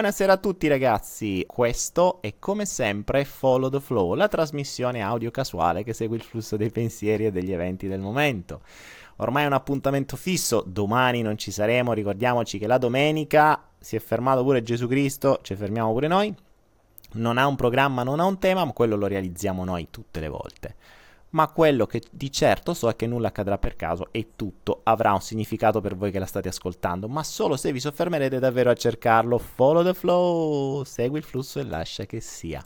Buonasera a tutti ragazzi, questo è come sempre Follow the Flow, la trasmissione audio casuale che segue il flusso dei pensieri e degli eventi del momento. Ormai è un appuntamento fisso, domani non ci saremo, ricordiamoci che la domenica si è fermato pure Gesù Cristo, ci fermiamo pure noi. Non ha un programma, non ha un tema, ma quello lo realizziamo noi tutte le volte ma quello che di certo so è che nulla accadrà per caso e tutto avrà un significato per voi che la state ascoltando, ma solo se vi soffermerete davvero a cercarlo. Follow the flow, segui il flusso e lascia che sia.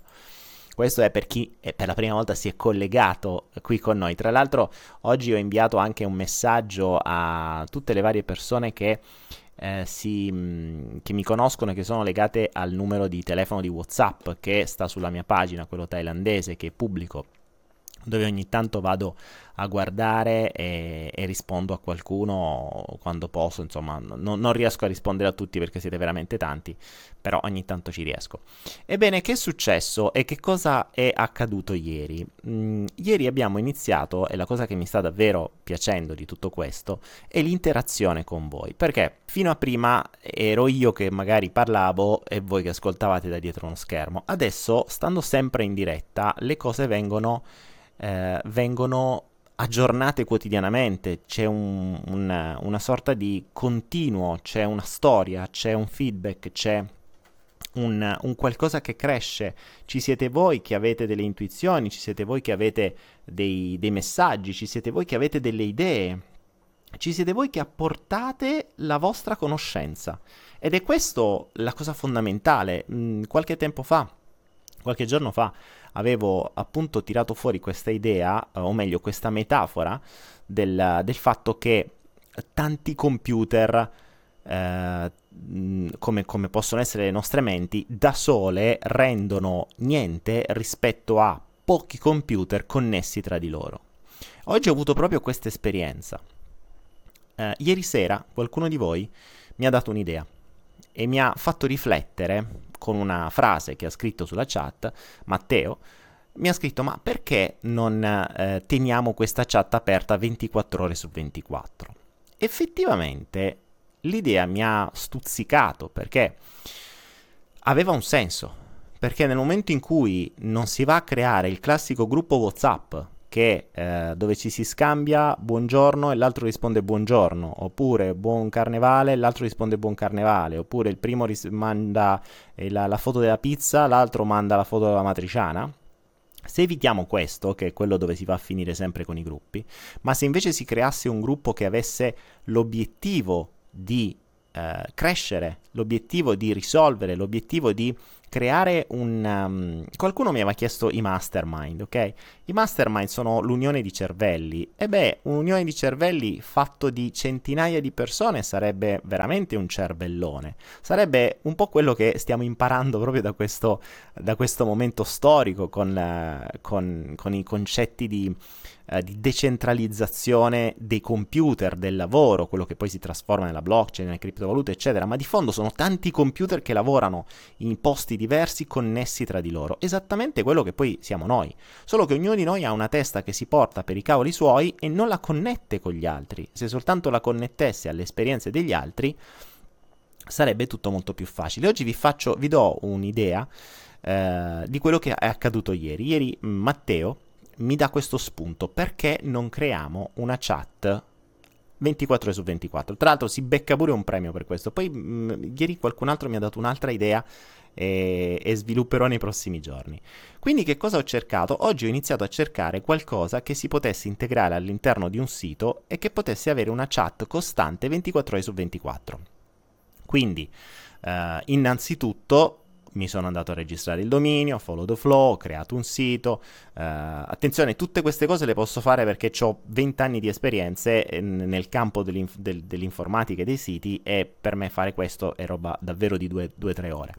Questo è per chi è per la prima volta si è collegato qui con noi. Tra l'altro, oggi ho inviato anche un messaggio a tutte le varie persone che, eh, si, che mi conoscono e che sono legate al numero di telefono di WhatsApp che sta sulla mia pagina, quello thailandese, che pubblico dove ogni tanto vado a guardare e, e, rispondo a qualcuno quando posso, insomma no, non riesco a rispondere a tutti perché siete veramente tanti, però ogni tanto ci riesco. Ebbene, che è successo e che cosa è accaduto ieri? Mm, ieri abbiamo iniziato, e la cosa che mi sta davvero piacendo di tutto questo, è l'interazione con voi, perché fino a prima ero io che magari parlavo e voi che ascoltavate da dietro uno schermo, adesso, stando sempre in diretta, le cose vengono eh, vengono aggiornate quotidianamente, c'è un, una, una sorta di continuo, c'è una storia, c'è un feedback, c'è un, un, qualcosa che cresce. Ci siete voi che avete delle intuizioni, ci siete voi che avete dei, dei, messaggi, ci siete voi che avete delle idee, ci siete voi che apportate la vostra conoscenza. Ed è questo la cosa fondamentale. Mm, qualche tempo fa, qualche giorno fa, avevo appunto tirato fuori questa idea, o meglio questa metafora, del, del fatto che tanti computer, eh, come, come possono essere le nostre menti, da sole rendono niente rispetto a pochi computer connessi tra di loro. Oggi ho avuto proprio questa esperienza. Eh, ieri sera qualcuno di voi mi ha dato un'idea e mi ha fatto riflettere con una frase che ha scritto sulla chat, Matteo, mi ha scritto ma perché non eh, teniamo questa chat aperta 24 ore su 24? Effettivamente l'idea mi ha stuzzicato perché aveva un senso, perché nel momento in cui non si va a creare il classico gruppo WhatsApp che, eh, dove ci si scambia buongiorno e l'altro risponde buongiorno, oppure buon carnevale e l'altro risponde buon carnevale, oppure il primo ris- manda eh, la, la foto della pizza, l'altro manda la foto della matriciana. Se evitiamo questo, che è quello dove si va a finire sempre con i gruppi, ma se invece si creasse un gruppo che avesse l'obiettivo di eh, crescere, l'obiettivo di risolvere, l'obiettivo di creare un... Um, qualcuno mi aveva chiesto i mastermind, ok? I mastermind sono l'unione di cervelli. E beh, un'unione di cervelli fatto di centinaia di persone sarebbe veramente un cervellone. Sarebbe un po' quello che stiamo imparando proprio da questo, da questo momento storico con, uh, con, con i concetti di eh, di decentralizzazione dei computer, del lavoro, quello che poi si trasforma nella blockchain, nelle criptovalute, eccetera, ma di fondo sono tanti computer che lavorano in posti diversi connessi tra di loro, esattamente quello che poi siamo noi, solo che ognuno di noi ha una testa che si porta per i cavoli suoi e non la connette con gli altri, se soltanto la connettesse alle esperienze degli altri sarebbe tutto molto più facile. Oggi vi, faccio, vi do un'idea eh, di quello che è accaduto ieri. Ieri Matteo mi dà questo spunto. Perché non creiamo una chat 24 ore su 24? Tra l'altro si becca pure un premio per questo. Poi mh, mm, ieri qualcun altro mi ha dato un'altra idea e, e, svilupperò nei prossimi giorni. Quindi che cosa ho cercato? Oggi ho iniziato a cercare qualcosa che si potesse integrare all'interno di un sito e che potesse avere una chat costante 24 ore su 24. Quindi, eh, innanzitutto mi sono andato a registrare il dominio, follow the flow, ho creato un sito. Uh, attenzione, tutte queste cose le posso fare perché ho 20 anni di esperienze nel campo dell'inf- del- dell'informatica e dei siti e per me fare questo è roba davvero di 2-3 ore.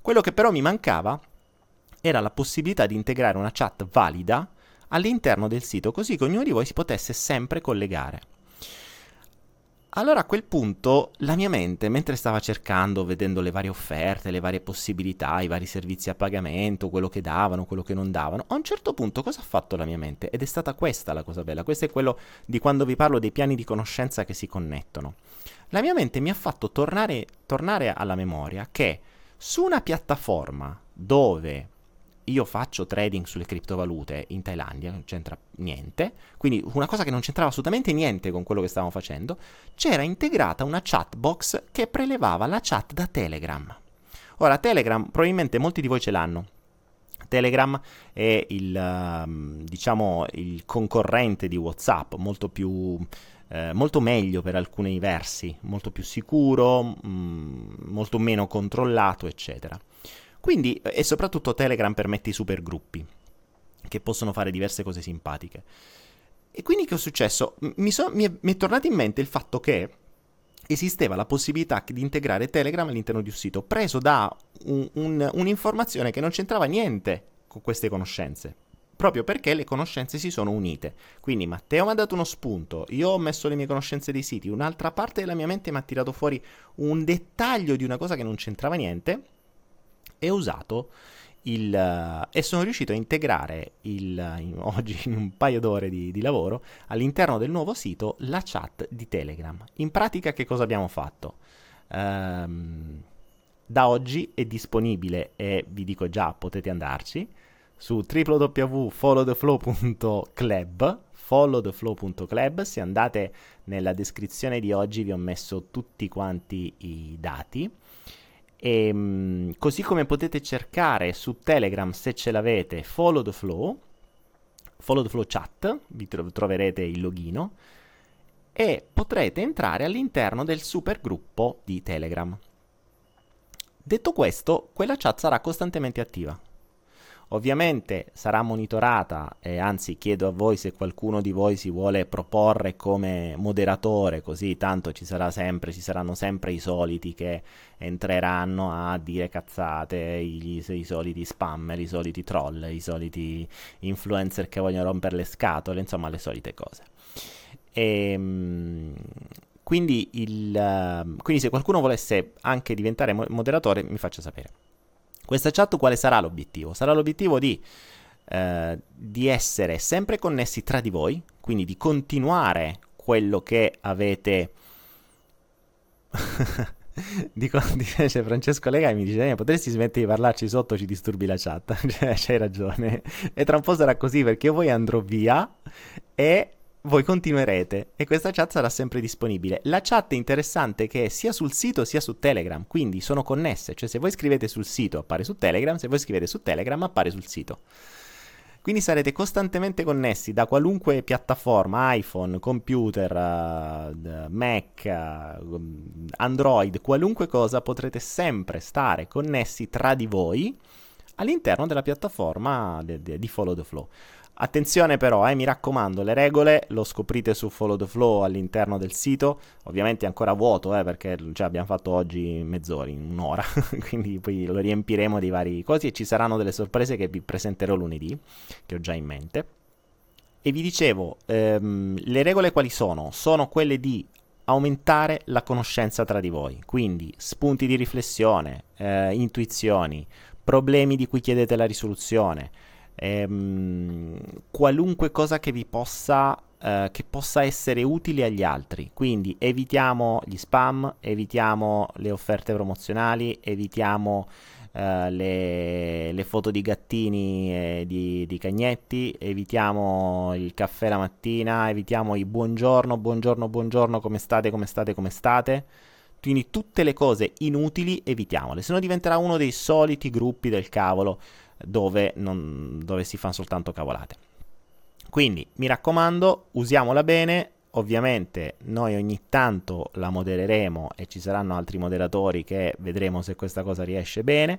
Quello che però mi mancava era la possibilità di integrare una chat valida all'interno del sito, così che ognuno di voi si potesse sempre collegare. Allora a quel punto la mia mente, mentre stava cercando, vedendo le varie offerte, le varie possibilità, i vari servizi a pagamento, quello che davano, quello che non davano, a un certo punto cosa ha fatto la mia mente? Ed è stata questa la cosa bella, questo è quello di quando vi parlo dei piani di conoscenza che si connettono. La mia mente mi ha fatto tornare, tornare alla memoria che su una piattaforma dove io faccio trading sulle criptovalute in Thailandia, non c'entra niente, quindi una cosa che non c'entrava assolutamente niente con quello che stavamo facendo, c'era integrata una chat box che prelevava la chat da Telegram. Ora, Telegram, probabilmente molti di voi ce l'hanno. Telegram è il, uh, diciamo, il concorrente di WhatsApp, molto più eh, molto meglio per alcuni versi, molto più sicuro, mh, mm, molto meno controllato, eccetera. Quindi, e soprattutto Telegram permette i supergruppi, che possono fare diverse cose simpatiche. E quindi che è successo? Mi, so, mi, è, mi è tornato in mente il fatto che esisteva la possibilità di integrare Telegram all'interno di un sito, preso da un, un, un'informazione che non c'entrava niente con queste conoscenze proprio perché le conoscenze si sono unite. Quindi Matteo mi ha dato uno spunto, io ho messo le mie conoscenze dei siti, un'altra parte della mia mente mi ha tirato fuori un dettaglio di una cosa che non c'entrava niente e usato il, uh, e sono riuscito a integrare il, in, oggi in un paio d'ore di, di, lavoro all'interno del nuovo sito la chat di Telegram. In pratica che cosa abbiamo fatto? Um, da oggi è disponibile e vi dico già potete andarci su www.followtheflow.club followtheflow.club se andate nella descrizione di oggi vi ho messo tutti quanti i dati e ehm, così come potete cercare su Telegram se ce l'avete follow the flow follow the flow chat vi tro- troverete il login e potrete entrare all'interno del super gruppo di Telegram. Detto questo quella chat sarà costantemente attiva Ovviamente sarà monitorata e anzi chiedo a voi se qualcuno di voi si vuole proporre come moderatore, così tanto ci sempre, ci saranno sempre i soliti che entreranno a dire cazzate, i, i soliti spammer, i soliti troll, i soliti influencer che vogliono rompere le scatole, insomma le solite cose. E, ehm, quindi, il, quindi se qualcuno volesse anche diventare moderatore mi faccia sapere. Questa chat quale sarà l'obiettivo? Sarà l'obiettivo di, eh, di essere sempre connessi tra di voi, quindi di continuare quello che avete... Dico, dice Francesco Lega mi dice: eh, Potresti smettere di parlarci sotto, ci disturbi la chat. cioè, c'hai ragione. E tra un po' sarà così perché io poi andrò via e voi continuerete e questa chat sarà sempre disponibile. La chat è interessante che è sia sul sito sia su Telegram, quindi sono connesse, cioè se voi scrivete sul sito appare su Telegram, se voi scrivete su Telegram appare sul sito. Quindi sarete costantemente connessi da qualunque piattaforma, iPhone, computer, uh, Mac, uh, Android, qualunque cosa, potrete sempre stare connessi tra di voi all'interno della piattaforma di Follow the Flow. Attenzione però, eh, mi raccomando, le regole lo scoprite su Follow the Flow all'interno del sito, ovviamente è ancora vuoto eh, perché cioè, abbiamo fatto oggi mezz'ora, un'ora, quindi poi lo riempiremo di vari cosi e ci saranno delle sorprese che vi presenterò lunedì, che ho già in mente. E vi dicevo, ehm, le regole quali sono? Sono quelle di aumentare la conoscenza tra di voi, quindi spunti di riflessione, eh, intuizioni, problemi di cui chiedete la risoluzione, ehm, qualunque cosa che vi possa Uh, che possa essere utile agli altri. Quindi evitiamo gli spam, evitiamo le offerte promozionali, evitiamo uh, le, le, foto di gattini e di, di, cagnetti, evitiamo il caffè la mattina, evitiamo i buongiorno, buongiorno, buongiorno, come state, come state, come state. Quindi tutte le cose inutili evitiamole, se no diventerà uno dei soliti gruppi del cavolo dove, non, dove si fanno soltanto cavolate. Quindi mi raccomando, usiamola bene. Ovviamente noi ogni tanto la modereremo e ci saranno altri moderatori che vedremo se questa cosa riesce bene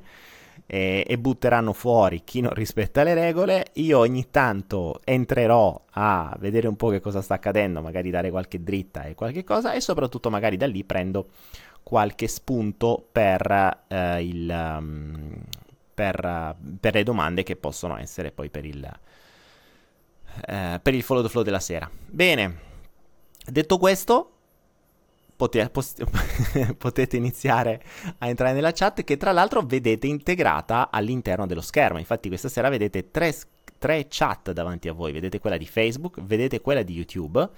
e, e, butteranno fuori chi non rispetta le regole. Io ogni tanto entrerò a vedere un po' che cosa sta accadendo, magari dare qualche dritta e qualche cosa e soprattutto magari da lì prendo qualche spunto per eh, il... Um, per, per le domande che possono essere poi per il, eh, per il follow the flow della sera. Bene, detto questo, potete, potete iniziare a entrare nella chat che tra l'altro vedete integrata all'interno dello schermo. Infatti questa sera vedete tre, tre chat davanti a voi, vedete quella di Facebook, vedete quella di YouTube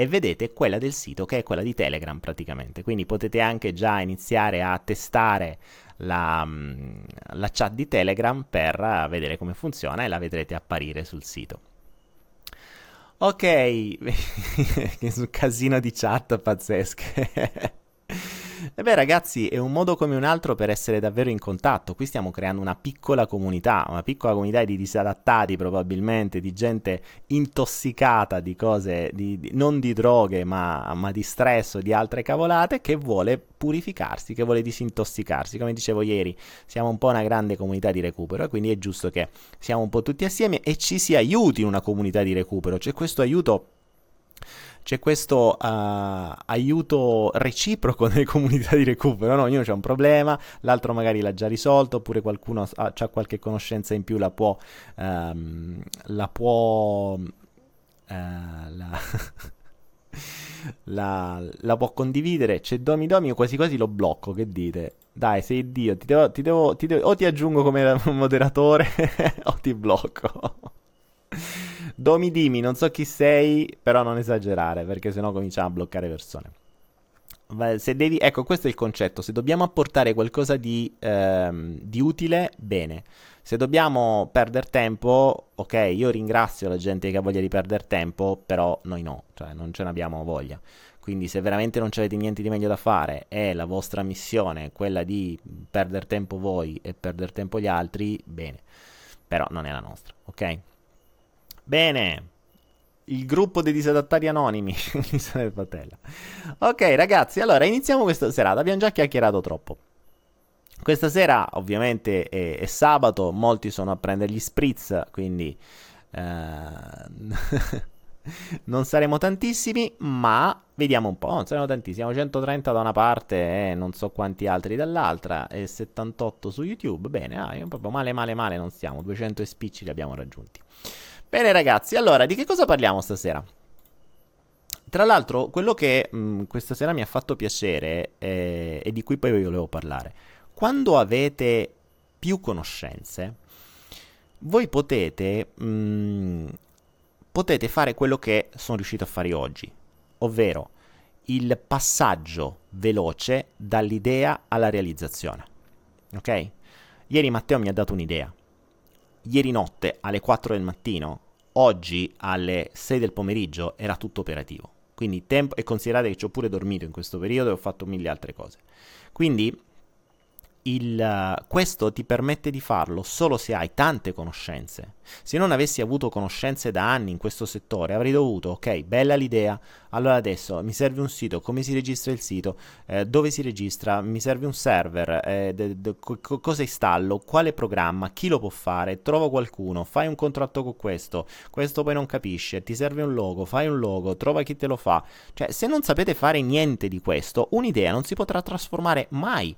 e vedete quella del sito che è quella di Telegram praticamente. Quindi potete anche già iniziare a testare la, mm, la chat di Telegram per vedere come funziona e la vedrete apparire sul sito. Ok, che casino di chat pazzesche. E beh ragazzi, è un modo come un altro per essere davvero in contatto. Qui stiamo creando una piccola comunità, una piccola comunità di disadattati probabilmente, di gente intossicata di cose, di, di, non di droghe, ma, ma di stress o di altre cavolate, che vuole purificarsi, che vuole disintossicarsi. Come dicevo ieri, siamo un po' una grande comunità di recupero e quindi è giusto che siamo un po' tutti assieme e ci si aiuti in una comunità di recupero. C'è questo aiuto c'è questo uh, aiuto reciproco nelle comunità di recupero, no? ognuno ha un problema, l'altro magari l'ha già risolto, oppure qualcuno ha, ha qualche conoscenza in più, la può, um, la può, uh, la, la, la, può condividere. C'è Domi Domi, io quasi quasi lo blocco, che dite? Dai, sei Dio, ti devo, ti devo, ti devo, o ti aggiungo come moderatore o ti blocco. Domi Dimi, non so chi sei, però non esagerare, perché sennò cominciamo a bloccare persone. Devi, ecco, questo è il concetto. Se dobbiamo apportare qualcosa di, ehm, di utile, bene. Se dobbiamo perdere tempo, ok, io ringrazio la gente che ha voglia di perdere tempo, però noi no, cioè non ce n'abbiamo voglia. Quindi se veramente non avete niente di meglio da fare e la vostra missione quella di perdere tempo voi e perdere tempo gli altri, bene. Però non è la nostra, ok? Bene. Il gruppo dei disadattati anonimi. ok, ragazzi, allora iniziamo questa serata. Abbiamo già chiacchierato troppo. Questa sera, ovviamente, è, è sabato. Molti sono a prendere gli spritz, quindi. Eh... non saremo tantissimi, ma vediamo un po'. Non saremo tantissimi. Siamo 130 da una parte e non so quanti altri dall'altra. E 78 su YouTube. Bene, ah, proprio male, male, male non stiamo. 200 spicci li abbiamo raggiunti. Bene ragazzi, allora di che cosa parliamo stasera? Tra l'altro, quello che mh, mm, questa sera mi ha fatto piacere eh, e di cui poi vi volevo parlare, quando avete più conoscenze, voi potete, mh, mm, potete fare quello che sono riuscito a fare oggi, ovvero il passaggio veloce dall'idea alla realizzazione. Ok? Ieri Matteo mi ha dato un'idea ieri notte alle 4 del mattino, oggi alle 6 del pomeriggio era tutto operativo. Quindi tempo, e considerate che ci ho pure dormito in questo periodo e ho fatto mille altre cose. Quindi il, questo ti permette di farlo solo se hai tante conoscenze. Se non avessi avuto conoscenze da anni in questo settore, avrei dovuto, ok, bella l'idea, allora adesso mi serve un sito, come si registra il sito, eh, dove si registra, mi serve un server, eh, de, de, co- cosa installo, quale programma, chi lo può fare, trovo qualcuno, fai un contratto con questo, questo poi non capisce, ti serve un logo, fai un logo, trova chi te lo fa. Cioè, se non sapete fare niente di questo, un'idea non si potrà trasformare mai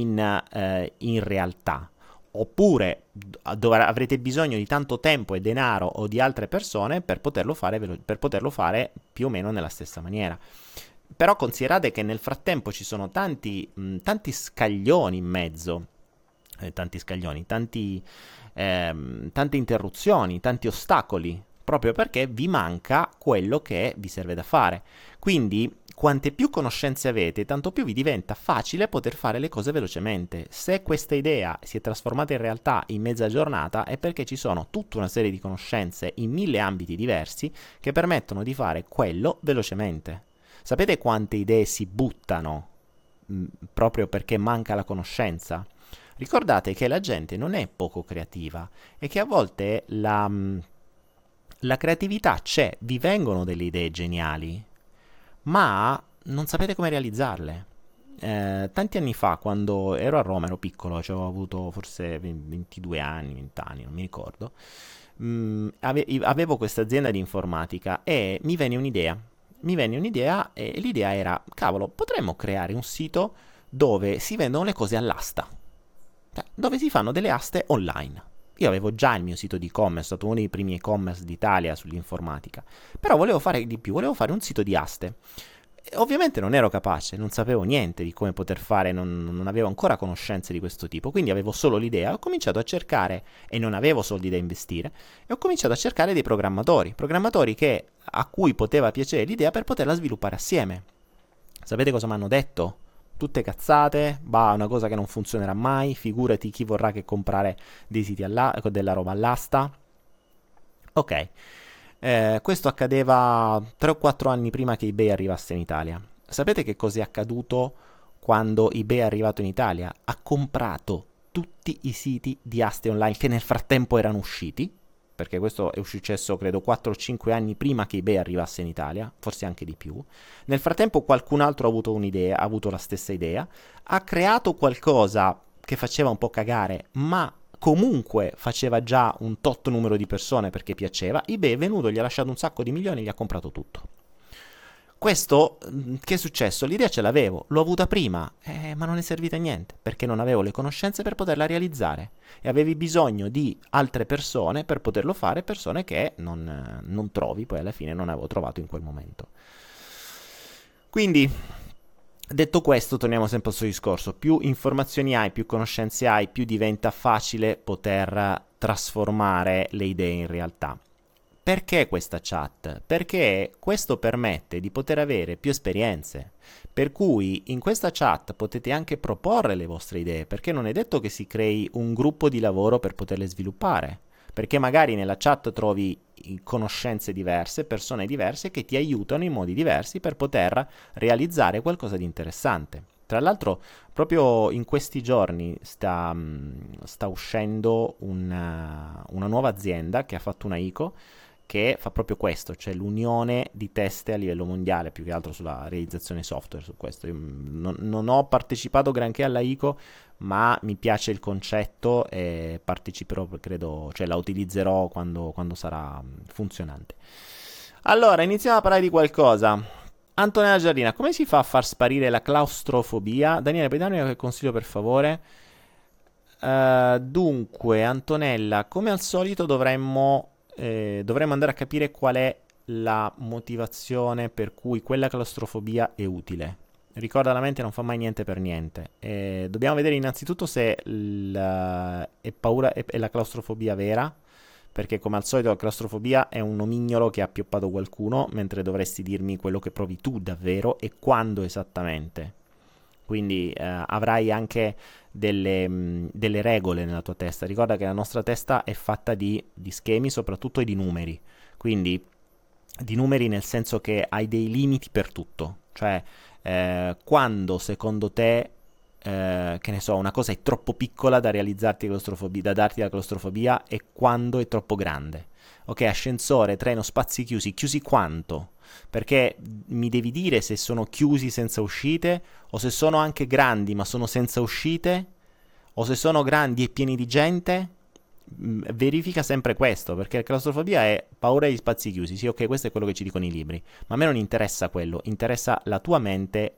in, eh, in realtà. Oppure dov- avrete bisogno di tanto tempo e denaro o di altre persone per poterlo, fare velo- per poterlo fare più o meno nella stessa maniera. Però considerate che nel frattempo ci sono tanti, mh, tanti scaglioni in mezzo, eh, tanti scaglioni, tanti, ehm, tante interruzioni, tanti ostacoli, proprio perché vi manca quello che vi serve da fare. Quindi quante più conoscenze avete, tanto più vi diventa facile poter fare le cose velocemente. Se questa idea si è trasformata in realtà in mezza giornata è perché ci sono tutta una serie di conoscenze in mille ambiti diversi che permettono di fare quello velocemente. Sapete quante idee si buttano mm, proprio perché manca la conoscenza? Ricordate che la gente non è poco creativa e che a volte la, mm, la creatività c'è, vi vengono delle idee geniali, ma non sapete come realizzarle. Eh, tanti anni fa, quando ero a Roma, ero piccolo, cioè avevo avuto forse 22 anni, 20 anni, non mi ricordo. Mh, mm, ave- avevo questa azienda di informatica e mi venne un'idea. Mi venne un'idea e l'idea era, cavolo, potremmo creare un sito dove si vendono le cose all'asta. Cioè, dove si fanno delle aste online. Io avevo già il mio sito di e-commerce, è stato uno dei primi e-commerce d'Italia sull'informatica, però volevo fare di più, volevo fare un sito di aste. ovviamente non ero capace, non sapevo niente di come poter fare, non, non, avevo ancora conoscenze di questo tipo, quindi avevo solo l'idea, ho cominciato a cercare, e non avevo soldi da investire, e ho cominciato a cercare dei programmatori, programmatori che, a cui poteva piacere l'idea per poterla sviluppare assieme. Sapete cosa mi hanno detto? Tutte cazzate, bah, una cosa che non funzionerà mai, figurati chi vorrà che comprare dei siti alla- della roba all'asta. Ok. Eh, questo accadeva 3 o 4 anni prima che eBay arrivasse in Italia. Sapete che cosa è accaduto quando eBay è arrivato in Italia? Ha comprato tutti i siti di aste online che nel frattempo erano usciti, perché questo è successo credo 4 o 5 anni prima che eBay arrivasse in Italia, forse anche di più. Nel frattempo qualcun altro ha avuto un'idea, ha avuto la stessa idea, ha creato qualcosa che faceva un po' cagare, ma comunque faceva già un tot numero di persone perché piaceva, eBay è venuto, gli ha lasciato un sacco di milioni e gli ha comprato tutto. Questo, mm, che è successo? L'idea ce l'avevo, l'ho avuta prima, eh, ma non è servita a niente, perché non avevo le conoscenze per poterla realizzare. E avevi bisogno di altre persone per poterlo fare, persone che non, non trovi, poi alla fine non avevo trovato in quel momento. Quindi, Detto questo, torniamo sempre al suo discorso, più informazioni hai, più conoscenze hai, più diventa facile poter trasformare le idee in realtà. Perché questa chat? Perché questo permette di poter avere più esperienze. Per cui in questa chat potete anche proporre le vostre idee, perché non è detto che si crei un gruppo di lavoro per poterle sviluppare perché magari nella chat trovi conoscenze diverse, persone diverse che ti aiutano in modi diversi per poter realizzare qualcosa di interessante. Tra l'altro, proprio in questi giorni sta, mm, sta uscendo una, una, nuova azienda che ha fatto una ICO che fa proprio questo, cioè l'unione di teste a livello mondiale, più che altro sulla realizzazione software su questo. Io non, non ho partecipato granché alla ICO, ma mi piace il concetto e parteciperò, credo, cioè la utilizzerò quando, quando sarà funzionante. Allora, iniziamo a parlare di qualcosa. Antonella Giardina, come si fa a far sparire la claustrofobia? Daniele, puoi darmi qualche consiglio per favore? Uh, dunque, Antonella, come al solito dovremmo, eh, dovremmo andare a capire qual è la motivazione per cui quella claustrofobia è utile ricorda la mente non fa mai niente per niente. E dobbiamo vedere innanzitutto se la, è paura è la claustrofobia vera, perché come al solito la claustrofobia è un nomignolo che ha pioppato qualcuno, mentre dovresti dirmi quello che provi tu davvero e quando esattamente. Quindi eh, avrai anche delle, mh, delle, regole nella tua testa. Ricorda che la nostra testa è fatta di, di schemi, soprattutto e di numeri. Quindi di numeri nel senso che hai dei limiti per tutto. Cioè eh, quando secondo te, eh, che ne so, una cosa è troppo piccola da realizzarti da darti la claustrofobia e quando è troppo grande. Ok, ascensore, treno, spazi chiusi, chiusi quanto? Perché mi devi dire se sono chiusi senza uscite o se sono anche grandi ma sono senza uscite o se sono grandi e pieni di gente Mm, verifica sempre questo, perché la claustrofobia è paura degli spazi chiusi. Sì, ok, questo è quello che ci dicono i libri, ma a me non interessa quello, interessa la tua mente,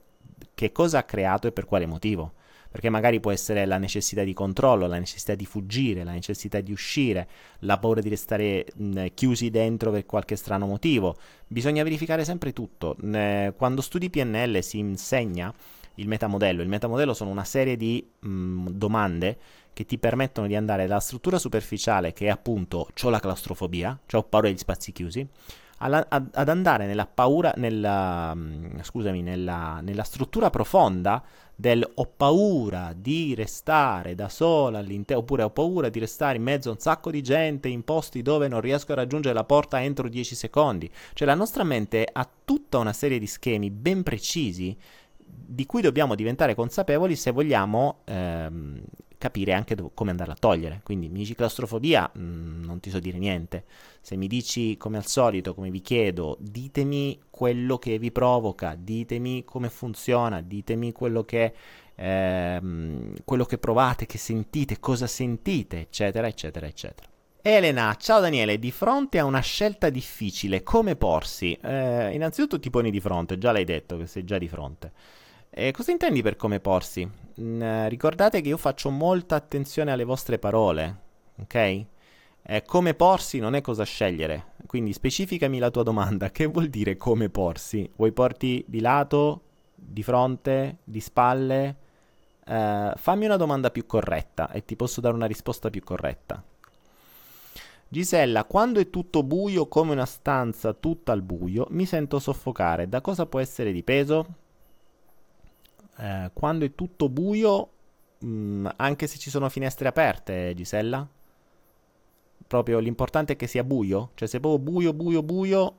che cosa ha creato e per quale motivo. Perché magari può essere la necessità di controllo, la necessità di fuggire, la necessità di uscire, la paura di restare mh, chiusi dentro per qualche strano motivo. Bisogna verificare sempre tutto. Quando studi PNL si insegna il metamodello. Il metamodello sono una serie di mh, domande che ti permettono di andare dalla struttura superficiale, che è appunto ho la claustrofobia, cioè ho paura degli spazi chiusi, alla, ad, andare nella paura, nella, mm, scusami, nella, nella struttura profonda del ho paura di restare da sola all'interno, oppure ho paura di restare in mezzo a un sacco di gente in posti dove non riesco a raggiungere la porta entro 10 secondi. Cioè la nostra mente ha tutta una serie di schemi ben precisi di cui dobbiamo diventare consapevoli se vogliamo ehm, capire anche do- come andarla a togliere. Quindi mi claustrofobia, mh, mm, non ti so dire niente. Se mi dici come al solito, come vi chiedo, ditemi quello che vi provoca, ditemi come funziona, ditemi quello che, ehm, quello che provate, che sentite, cosa sentite, eccetera, eccetera, eccetera. Elena, ciao Daniele, di fronte a una scelta difficile, come porsi? Eh, innanzitutto ti poni di fronte, già l'hai detto che sei già di fronte. E cosa intendi per come porsi? Mm, ricordate che io faccio molta attenzione alle vostre parole, ok? Eh, come porsi non è cosa scegliere, quindi specificami la tua domanda, che vuol dire come porsi? Vuoi porti di lato, di fronte, di spalle? Eh, fammi una domanda più corretta e ti posso dare una risposta più corretta. Gisella, quando è tutto buio come una stanza tutta al buio, mi sento soffocare. Da cosa può essere dipeso? Eh, quando è tutto buio, mh, mm, anche se ci sono finestre aperte, Gisella? Proprio l'importante è che sia buio? Cioè se è proprio buio, buio, buio...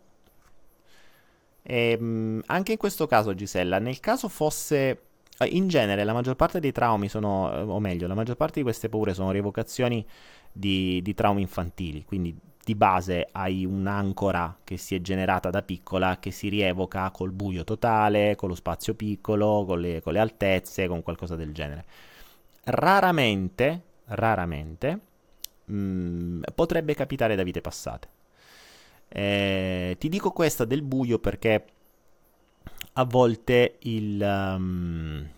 E, ehm, mh, anche in questo caso, Gisella, nel caso fosse... Eh, in genere la maggior parte dei traumi sono, eh, o meglio, la maggior parte di queste paure sono rievocazioni di, di traumi infantili, quindi di base hai un'ancora che si è generata da piccola che si rievoca col buio totale, con lo spazio piccolo, con le, con le altezze, con qualcosa del genere. Raramente, raramente, mh, mm, potrebbe capitare da vite passate. Eh, ti dico questa del buio perché a volte il... Um,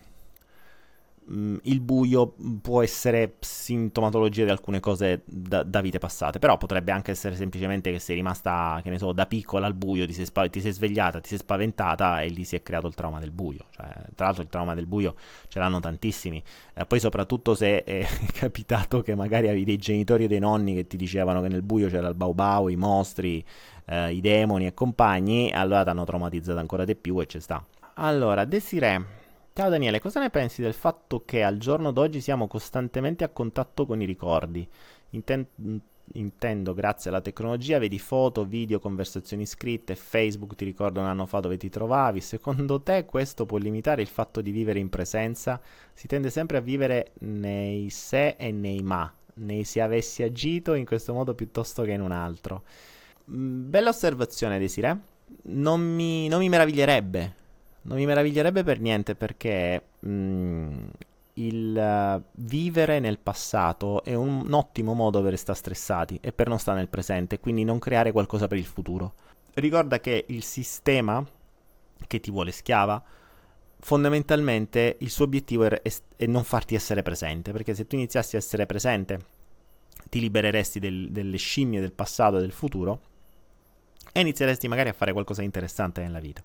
Mm, il buio può essere sintomatologia di alcune cose da, da, vite passate, però potrebbe anche essere semplicemente che sei rimasta, che ne so, da piccola al buio, ti sei, spa- ti sei svegliata, ti sei spaventata e lì si è creato il trauma del buio. Cioè, tra l'altro il trauma del buio ce l'hanno tantissimi. Eh, poi soprattutto se è capitato che magari avevi dei genitori o dei nonni che ti dicevano che nel buio c'era il baubau, i mostri, eh, i demoni e compagni, allora ti hanno traumatizzato ancora di più e ci sta. Allora, Desiree Ciao Daniele, cosa ne pensi del fatto che al giorno d'oggi siamo costantemente a contatto con i ricordi? Inten- intendo, grazie alla tecnologia, vedi foto, video, conversazioni scritte, Facebook ti ricorda un anno fa dove ti trovavi. Secondo te questo può limitare il fatto di vivere in presenza? Si tende sempre a vivere nei se e nei ma, nei se avessi agito in questo modo piuttosto che in un altro. Mm, bella osservazione, Desiree. Non mi, non mi meraviglierebbe non mi meraviglierebbe per niente perché mh, mm, il uh, vivere nel passato è un, un, ottimo modo per restare stressati e per non stare nel presente, quindi non creare qualcosa per il futuro. Ricorda che il sistema che ti vuole schiava, fondamentalmente il suo obiettivo è, è, è non farti essere presente, perché se tu iniziassi a essere presente ti libereresti del, delle scimmie del passato e del futuro e inizieresti magari a fare qualcosa di interessante nella vita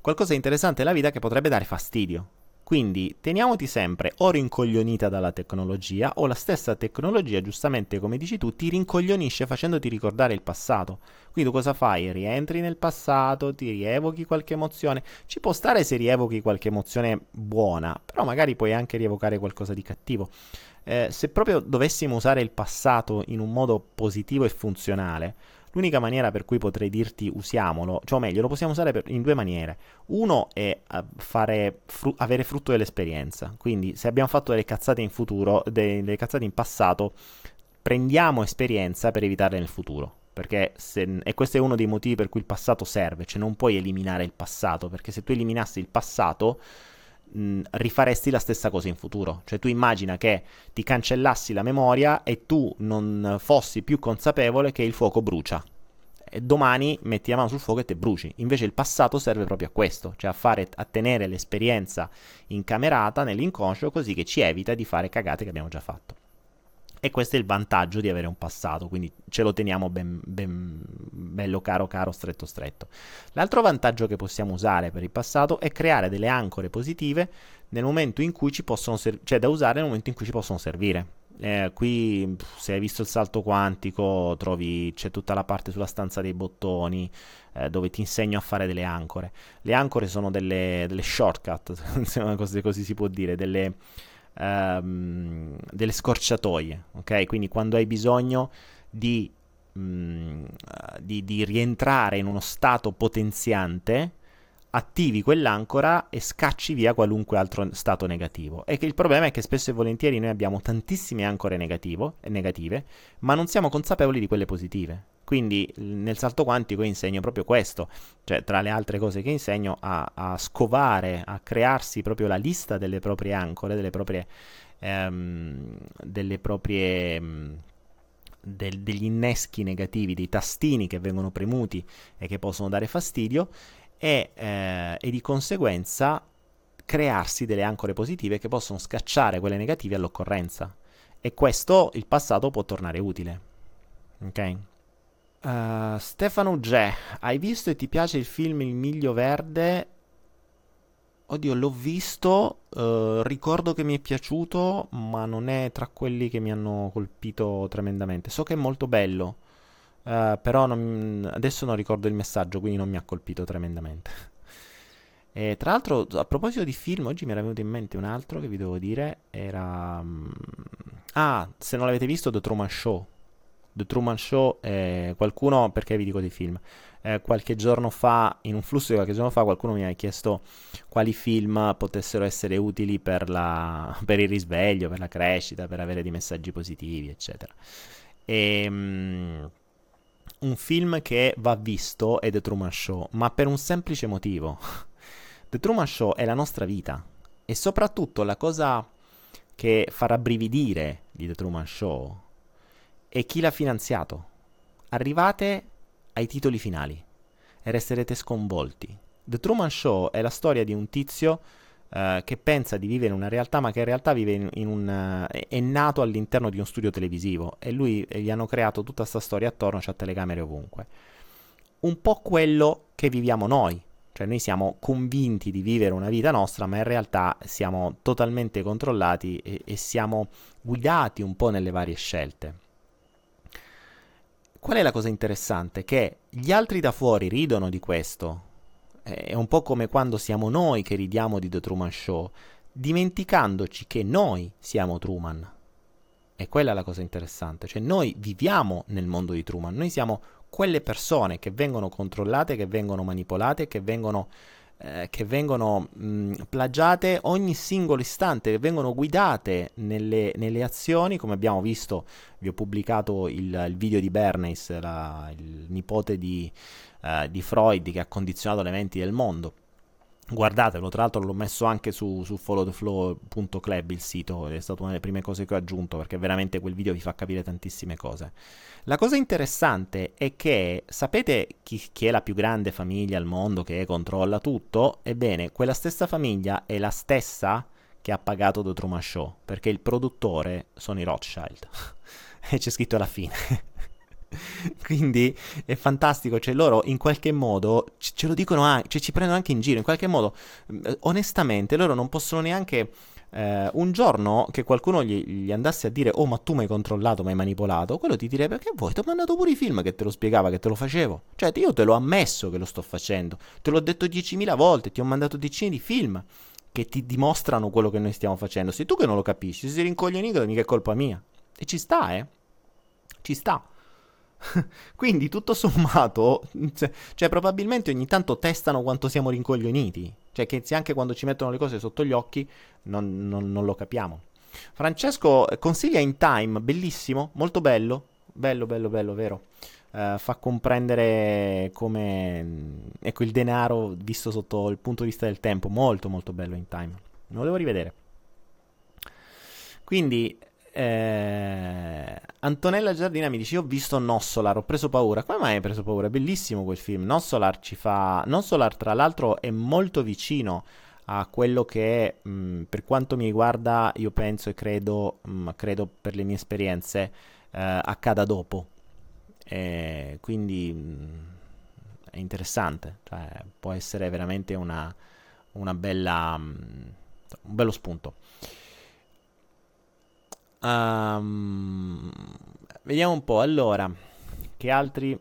qualcosa di interessante nella vita che potrebbe dare fastidio. Quindi teniamoti sempre o rincoglionita dalla tecnologia o la stessa tecnologia, giustamente come dici tu, ti rincoglionisce facendoti ricordare il passato. Quindi cosa fai? Rientri nel passato, ti rievochi qualche emozione. Ci può stare se rievochi qualche emozione buona, però magari puoi anche rievocare qualcosa di cattivo. Eh, se proprio dovessimo usare il passato in un modo positivo e funzionale, L'unica maniera per cui potrei dirti usiamolo, cioè o meglio, lo possiamo usare per, in due maniere. Uno è eh, fare, fru- avere frutto dell'esperienza, quindi se abbiamo fatto delle cazzate in futuro, delle cazzate in passato, prendiamo esperienza per evitarle nel futuro. Perché se, e questo è uno dei motivi per cui il passato serve, cioè non puoi eliminare il passato, perché se tu eliminassi il passato mh, rifaresti la stessa cosa in futuro. Cioè tu immagina che ti cancellassi la memoria e tu non fossi più consapevole che il fuoco brucia. E domani metti la mano sul fuoco e te bruci. Invece il passato serve proprio a questo, cioè a, fare, a tenere l'esperienza incamerata nell'inconscio così che ci evita di fare cagate che abbiamo già fatto. E questo è il vantaggio di avere un passato, quindi ce lo teniamo ben, ben, bello caro caro, stretto stretto. L'altro vantaggio che possiamo usare per il passato è creare delle ancore positive nel momento in cui ci possono servire, cioè da usare nel momento in cui ci possono servire. Eh, qui se hai visto il salto quantico trovi c'è tutta la parte sulla stanza dei bottoni eh, dove ti insegno a fare delle ancore le ancore sono delle, delle shortcut se così si può dire delle, um, delle scorciatoie, ok? Quindi quando hai bisogno di, um, di, di rientrare in uno stato potenziante, attivi quell'ancora e scacci via qualunque altro stato negativo. E che il problema è che spesso e volentieri noi abbiamo tantissime ancore negativo, negative, ma non siamo consapevoli di quelle positive. Quindi nel salto quantico insegno proprio questo, cioè tra le altre cose che insegno a, a scovare, a crearsi proprio la lista delle proprie ancore, delle proprie... Ehm, delle proprie mm, del, degli inneschi negativi, dei tastini che vengono premuti e che possono dare fastidio e, eh, e di conseguenza crearsi delle ancore positive che possono scacciare quelle negative all'occorrenza. E questo il passato può tornare utile. Ok? Uh, Stefano G, hai visto e ti piace il film Il Miglio Verde? Oddio, l'ho visto, uh, ricordo che mi è piaciuto, ma non è tra quelli che mi hanno colpito tremendamente. So che è molto bello, uh, però non, adesso non ricordo il messaggio, quindi non mi ha colpito tremendamente. E tra l'altro, a proposito di film, oggi mi era venuto in mente un altro che vi devo dire, era... Um... Ah, se non l'avete visto, The Truman Show. The Truman Show, eh, qualcuno, perché vi dico dei film, eh, qualche giorno fa, in un flusso di qualche giorno fa, qualcuno mi ha chiesto quali film potessero essere utili per, la, per il risveglio, per la crescita, per avere dei messaggi positivi, eccetera. E, um, un film che va visto è The Truman Show, ma per un semplice motivo. The Truman Show è la nostra vita e soprattutto la cosa che farà brividire di The Truman Show e chi l'ha finanziato. Arrivate ai titoli finali e resterete sconvolti. The Truman Show è la storia di un tizio uh, che pensa di vivere in una realtà, ma che in realtà in, in un, uh, è nato all'interno di uno studio televisivo e lui e gli hanno creato tutta questa storia attorno, c'ha telecamere ovunque. Un po' quello che viviamo noi. Cioè noi siamo convinti di vivere una vita nostra, ma in realtà siamo totalmente controllati e, e siamo guidati un po' nelle varie scelte. Qual è la cosa interessante? Che gli altri da fuori ridono di questo. È un po' come quando siamo noi che ridiamo di The Truman Show, dimenticandoci che noi siamo Truman. E quella è la cosa interessante, cioè noi viviamo nel mondo di Truman, noi siamo quelle persone che vengono controllate, che vengono manipolate, che vengono eh, che vengono mh, plagiate ogni singolo istante, che vengono guidate nelle, nelle, azioni, come abbiamo visto, vi ho pubblicato il, il video di Bernays, la, il nipote di, uh, di Freud che ha condizionato le menti del mondo Guardatelo, tra l'altro l'ho messo anche su, su followtheflow.club il sito, è stata una delle prime cose che ho aggiunto perché veramente quel video vi fa capire tantissime cose. La cosa interessante è che sapete chi, chi è la più grande famiglia al mondo che controlla tutto? Ebbene, quella stessa famiglia è la stessa che ha pagato The Truman Show, perché il produttore sono i Rothschild. e c'è scritto alla fine. Quindi è fantastico, cioè loro in qualche modo ce lo dicono anche, cioè ci prendono anche in giro, in qualche modo onestamente loro non possono neanche eh, un giorno che qualcuno gli, gli, andasse a dire oh ma tu mi hai controllato, mi hai manipolato, quello ti direbbe che vuoi, ti ho mandato pure i film che te lo spiegava, che te lo facevo, cioè io te l'ho ammesso che lo sto facendo, te l'ho detto 10.000 volte, ti ho mandato decine di film che ti dimostrano quello che noi stiamo facendo, sei tu che non lo capisci, se sei rincoglionito mica è colpa mia, e ci sta eh, ci sta. Quindi tutto sommato, cioè, cioè, probabilmente ogni tanto testano quanto siamo rincoglioniti. Cioè che anche quando ci mettono le cose sotto gli occhi non, non, non lo capiamo. Francesco eh, consiglia In Time, bellissimo, molto bello, bello, bello, bello, vero. Uh, fa comprendere come mm, ecco il denaro visto sotto il punto di vista del tempo, molto molto bello In Time. Me lo devo rivedere. Quindi eh, Antonella Giardina mi dice: Io ho visto Nossolar, ho preso paura. Come mai hai preso paura? È bellissimo quel film. Nossolar ci fa. Nossolar, tra l'altro, è molto vicino a quello che mh, mm, per quanto mi riguarda, io penso e credo, mh, mm, credo per le mie esperienze, eh, accada dopo. E quindi mh, mm, è interessante. Cioè, può essere veramente una, una bella. un bello spunto. Um, vediamo un po'. Allora, che altri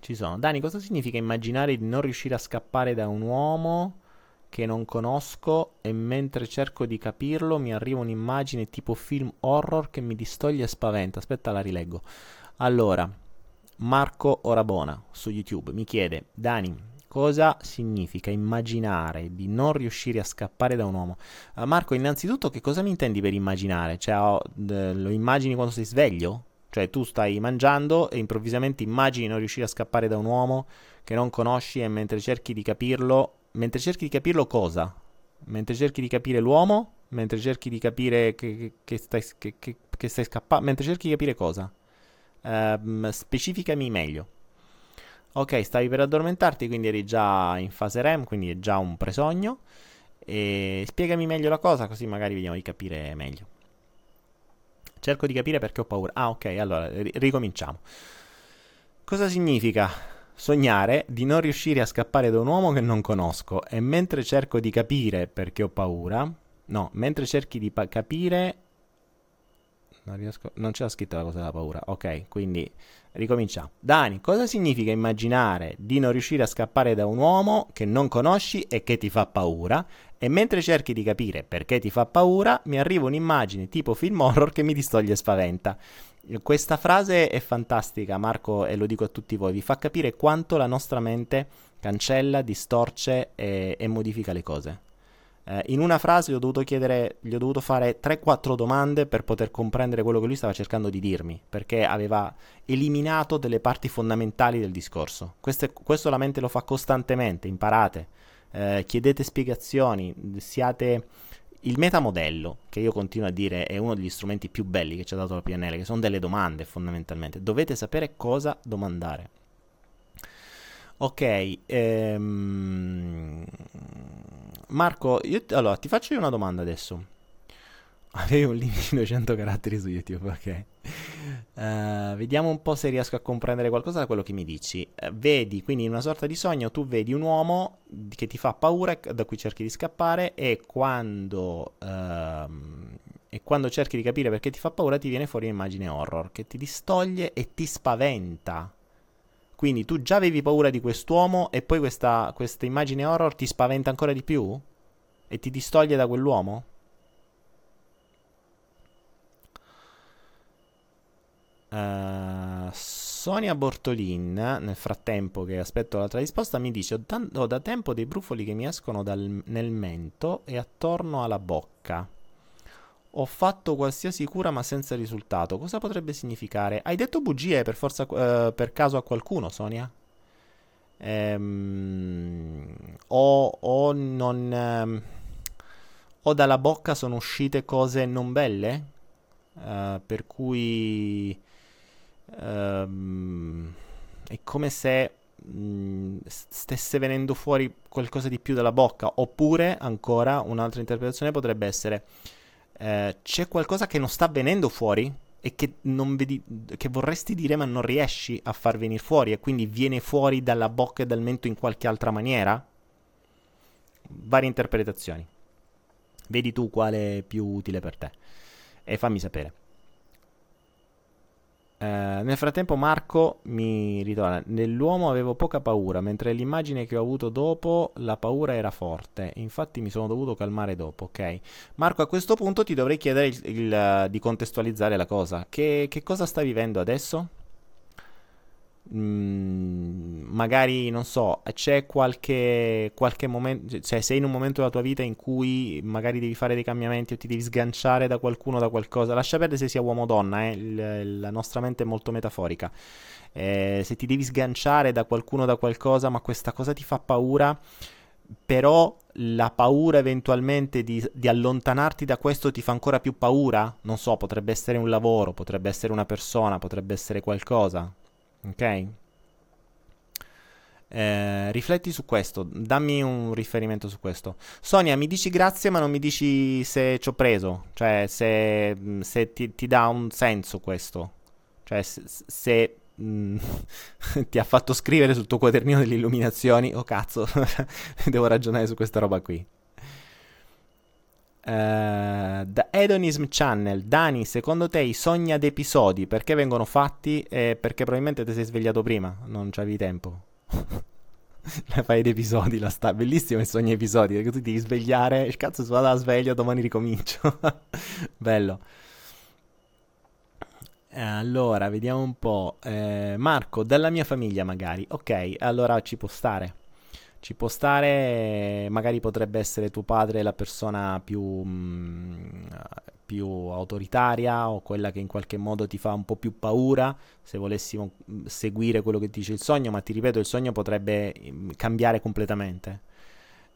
ci sono? Dani, cosa significa immaginare di non riuscire a scappare da un uomo che non conosco e mentre cerco di capirlo mi arriva un'immagine tipo film horror che mi distoglie e spaventa? Aspetta, la rileggo. Allora, Marco Orabona su YouTube mi chiede: Dani, cosa significa immaginare di non riuscire a scappare da un uomo. Uh, Marco, innanzitutto, che cosa mi intendi per immaginare? Cioè, oh, d- lo immagini quando sei sveglio? Cioè, tu stai mangiando e improvvisamente immagini non riuscire a scappare da un uomo che non conosci e mentre cerchi di capirlo, mentre cerchi di capirlo cosa? Mentre cerchi di capire l'uomo? Mentre cerchi di capire che, che, che stai, che, stai scappando? Mentre cerchi di capire cosa? Uh, specificami meglio. Ok, stavi per addormentarti, quindi eri già in fase REM, quindi è già un presogno. E spiegami meglio la cosa, così magari vediamo di capire meglio. Cerco di capire perché ho paura. Ah, ok, allora ri- ricominciamo. Cosa significa sognare di non riuscire a scappare da un uomo che non conosco e mentre cerco di capire perché ho paura, no, mentre cerchi di pa- capire non riesco non c'era scritta la cosa della paura. Ok, quindi ricominciamo. Dani, cosa significa immaginare di non riuscire a scappare da un uomo che non conosci e che ti fa paura? E mentre cerchi di capire perché ti fa paura, mi arriva un'immagine tipo film horror che mi distoglie e spaventa. Questa frase è fantastica, Marco, e lo dico a tutti voi, vi fa capire quanto la nostra mente cancella, distorce e, e modifica le cose. Eh, in una frase gli ho dovuto chiedere, gli ho dovuto fare 3-4 domande per poter comprendere quello che lui stava cercando di dirmi, perché aveva eliminato delle parti fondamentali del discorso. Questo, questo la mente lo fa costantemente, imparate, eh, chiedete spiegazioni, siate il metamodello, che io continuo a dire è uno degli strumenti più belli che ci ha dato la PNL, che sono delle domande fondamentalmente. Dovete sapere cosa domandare. Ok, ehm... Marco, io, allora ti faccio una domanda adesso. Avevi un limite di 200 caratteri su YouTube, ok. Uh, vediamo un po' se riesco a comprendere qualcosa da quello che mi dici. Uh, vedi, quindi in una sorta di sogno, tu vedi un uomo che ti fa paura, da cui cerchi di scappare, e quando, uh, e quando cerchi di capire perché ti fa paura, ti viene fuori un'immagine horror che ti distoglie e ti spaventa. Quindi tu già avevi paura di quest'uomo e poi questa, questa immagine horror ti spaventa ancora di più? E ti distoglie da quell'uomo? Uh, Sonia Bortolin, nel frattempo che aspetto l'altra risposta, mi dice: Ho, tan- ho da tempo dei brufoli che mi escono dal- nel mento e attorno alla bocca. Ho fatto qualsiasi cura ma senza risultato. Cosa potrebbe significare? Hai detto bugie per, forza, uh, per caso a qualcuno, Sonia? Ehm, o, o non. Um, o dalla bocca sono uscite cose non belle? Uh, per cui Um, è come se mh, mm, stesse venendo fuori qualcosa di più dalla bocca. Oppure, ancora, un'altra interpretazione potrebbe essere: eh, c'è qualcosa che non sta venendo fuori e che, vedi, che vorresti dire, ma non riesci a far venire fuori, e quindi viene fuori dalla bocca e dal mento in qualche altra maniera. Varie interpretazioni. Vedi tu quale è più utile per te e fammi sapere. Eh, nel frattempo Marco mi ritorna, nell'uomo avevo poca paura, mentre l'immagine che ho avuto dopo la paura era forte, infatti mi sono dovuto calmare dopo, ok? Marco a questo punto ti dovrei chiedere il, il, di contestualizzare la cosa, che, che cosa stai vivendo adesso? Mm, magari non so, c'è qualche, qualche momento, cioè sei in un momento della tua vita in cui magari devi fare dei cambiamenti o ti devi sganciare da qualcuno, da qualcosa. Lascia perdere se sia uomo o donna, eh? Il, la nostra mente è molto metaforica. Eh, se ti devi sganciare da qualcuno, da qualcosa, ma questa cosa ti fa paura, però la paura eventualmente di, di, allontanarti da questo ti fa ancora più paura? Non so, potrebbe essere un lavoro, potrebbe essere una persona, potrebbe essere qualcosa. Ok? Eh, rifletti su questo, dammi un riferimento su questo. Sonia, mi dici grazie, ma non mi dici se ci ho preso, cioè se, se ti, ti, dà un senso questo, cioè se, se mm, ti ha fatto scrivere sul tuo quadernino delle illuminazioni. Oh cazzo, devo ragionare su questa roba qui. Uh, The Hedonism Channel, Dani, secondo te i sogni ad episodi perché vengono fatti? Eh, perché probabilmente ti sei svegliato prima, non c'avevi tempo. la fai ad episodi, la sta bellissimo il sogno episodi, perché tu devi svegliare, cazzo, se vado a sveglio, domani ricomincio. Bello. Eh, allora, vediamo un po'. Eh, Marco, dalla mia famiglia magari. Ok, allora ci può stare ci può stare, magari potrebbe essere tuo padre la persona più, mh, mm, più, autoritaria o quella che in qualche modo ti fa un po' più paura se volessimo mm, seguire quello che dice il sogno, ma ti ripeto, il sogno potrebbe mm, cambiare completamente.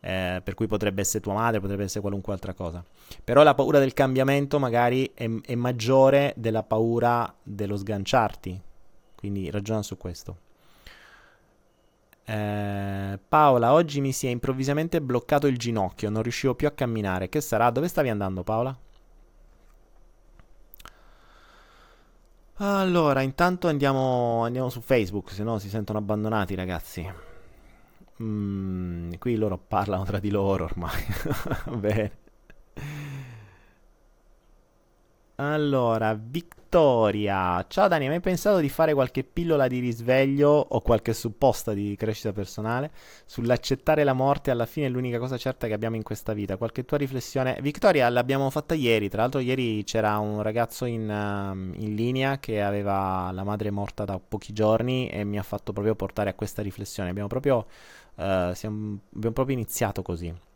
Eh, per cui potrebbe essere tua madre, potrebbe essere qualunque altra cosa. Però la paura del cambiamento magari è, è maggiore della paura dello sganciarti. Quindi ragiona su questo. Eh, Paola, oggi mi si è improvvisamente bloccato il ginocchio, non riuscivo più a camminare. Che sarà? Dove stavi andando, Paola? Allora, intanto andiamo, andiamo su Facebook, se no si sentono abbandonati ragazzi. Mm, qui loro parlano tra di loro ormai. Bene. Allora, Vittoria. Ciao Dani, hai mai pensato di fare qualche pillola di risveglio o qualche supposta di crescita personale sull'accettare la morte alla fine è l'unica cosa certa che abbiamo in questa vita? Qualche tua riflessione? Vittoria, l'abbiamo fatta ieri. Tra l'altro, ieri c'era un ragazzo in, uh, in linea che aveva la madre morta da pochi giorni e mi ha fatto proprio portare a questa riflessione. Abbiamo proprio, uh, siamo, abbiamo proprio iniziato così.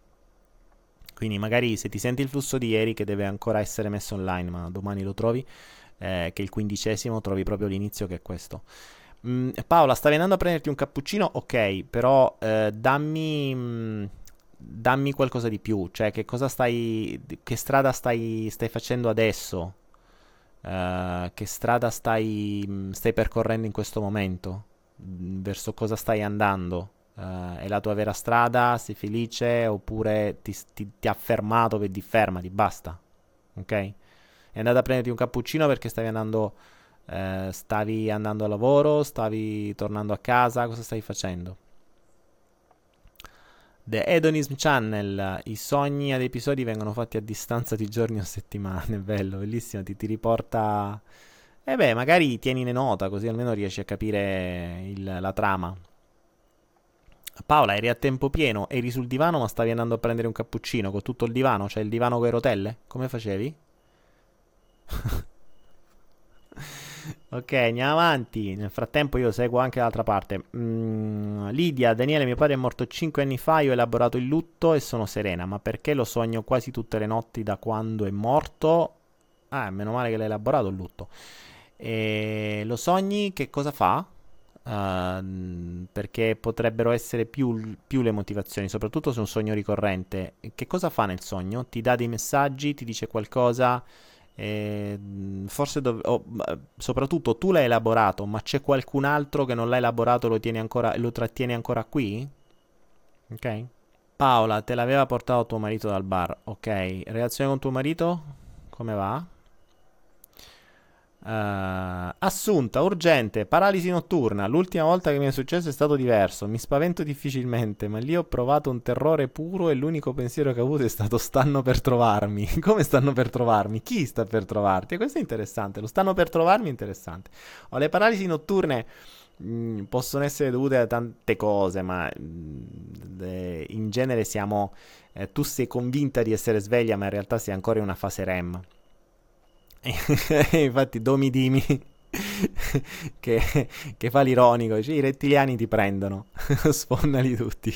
Quindi magari se ti senti il flusso di ieri che deve ancora essere messo online, ma domani lo trovi, eh, che il quindicesimo, trovi proprio l'inizio che è questo. Mm, Paola, stavi andando a prenderti un cappuccino? Ok, però eh, dammi, mm, dammi qualcosa di più, cioè che cosa stai, che strada stai, stai facendo adesso? Uh, che strada stai, mm, stai percorrendo in questo momento? Verso cosa stai andando? Uh, è la tua vera strada, sei felice oppure ti, ti, ti ha fermato, vedi, fermati, basta. Ok? È andata a prenderti un cappuccino perché stavi andando, uh, stavi andando a lavoro, stavi tornando a casa, cosa stai facendo? The Hedonism Channel, i sogni ad episodi vengono fatti a distanza di giorni o settimane, bello, bellissimo, ti, ti riporta... E eh beh, magari tienine nota così almeno riesci a capire il, la trama. Paola, eri a tempo pieno, eri sul divano ma stavi andando a prendere un cappuccino con tutto il divano, cioè il divano con le rotelle? Come facevi? ok, andiamo avanti. Nel frattempo io seguo anche l'altra parte. Mm, Lidia, Daniele, mio padre è morto 5 anni fa, io ho elaborato il lutto e sono serena, ma perché lo sogno quasi tutte le notti da quando è morto? Ah, meno male che l'hai elaborato il lutto. E lo sogni che cosa fa? Uh, perché potrebbero essere più, più, le motivazioni, soprattutto se è un sogno ricorrente. Che cosa fa nel sogno? Ti dà dei messaggi, ti dice qualcosa, eh, forse dov- oh, soprattutto tu l'hai elaborato, ma c'è qualcun altro che non l'ha elaborato e lo, lo trattiene ancora qui? Ok? Paola, te l'aveva portato tuo marito dal bar. Ok, reazione con tuo marito? Come va? Uh, assunta, urgente, paralisi notturna. L'ultima volta che mi è successo è stato diverso. Mi spavento difficilmente, ma lì ho provato un terrore puro e l'unico pensiero che ho avuto è stato stanno per trovarmi. Come stanno per trovarmi? Chi sta per trovarti? E questo è interessante. Lo stanno per trovarmi è interessante. Ho le paralisi notturne mm, possono essere dovute a tante cose, ma mm, in genere siamo... Eh, tu sei convinta di essere sveglia, ma in realtà sei ancora in una fase REM. Infatti Domi Dimi che, che, fa l'ironico, dice i rettiliani ti prendono, sfondali tutti.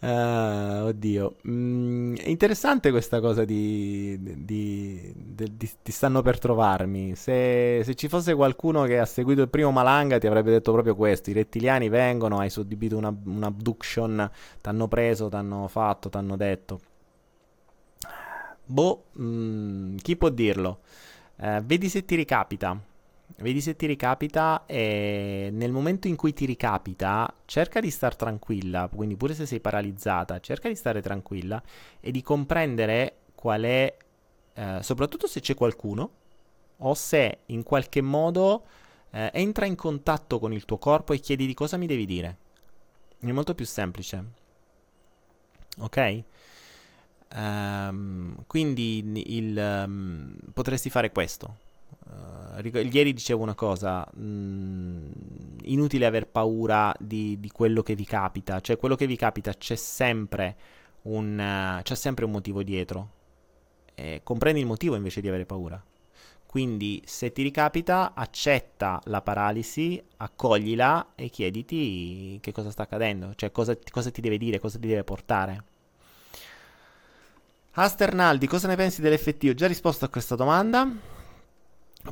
Uh, oddio, mm, è interessante questa cosa di, di, di, di, ti stanno per trovarmi. Se, se, ci fosse qualcuno che ha seguito il primo Malanga, ti avrebbe detto proprio questo: i rettiliani vengono, hai soddibito una, un abduction, ti hanno preso, ti hanno fatto, ti hanno detto. Boh, mh, mm, chi può dirlo? Eh, vedi se ti ricapita. Vedi se ti ricapita e nel momento in cui ti ricapita cerca di stare tranquilla, quindi pure se sei paralizzata, cerca di stare tranquilla e di comprendere qual è, eh, soprattutto se c'è qualcuno o se in qualche modo eh, entra in contatto con il tuo corpo e chiedi di cosa mi devi dire. È molto più semplice. Ok? Um, quindi il, um, potresti fare questo. Uh, ieri dicevo una cosa, mh, mm, inutile aver paura di, di, quello che vi capita, cioè quello che vi capita c'è sempre un, uh, c'è sempre un motivo dietro. E comprendi il motivo invece di avere paura. Quindi se ti ricapita, accetta la paralisi, accoglila e chiediti che cosa sta accadendo, cioè cosa, cosa ti deve dire, cosa ti deve portare. Asternaldi, cosa ne pensi dell'FT? Ho già risposto a questa domanda.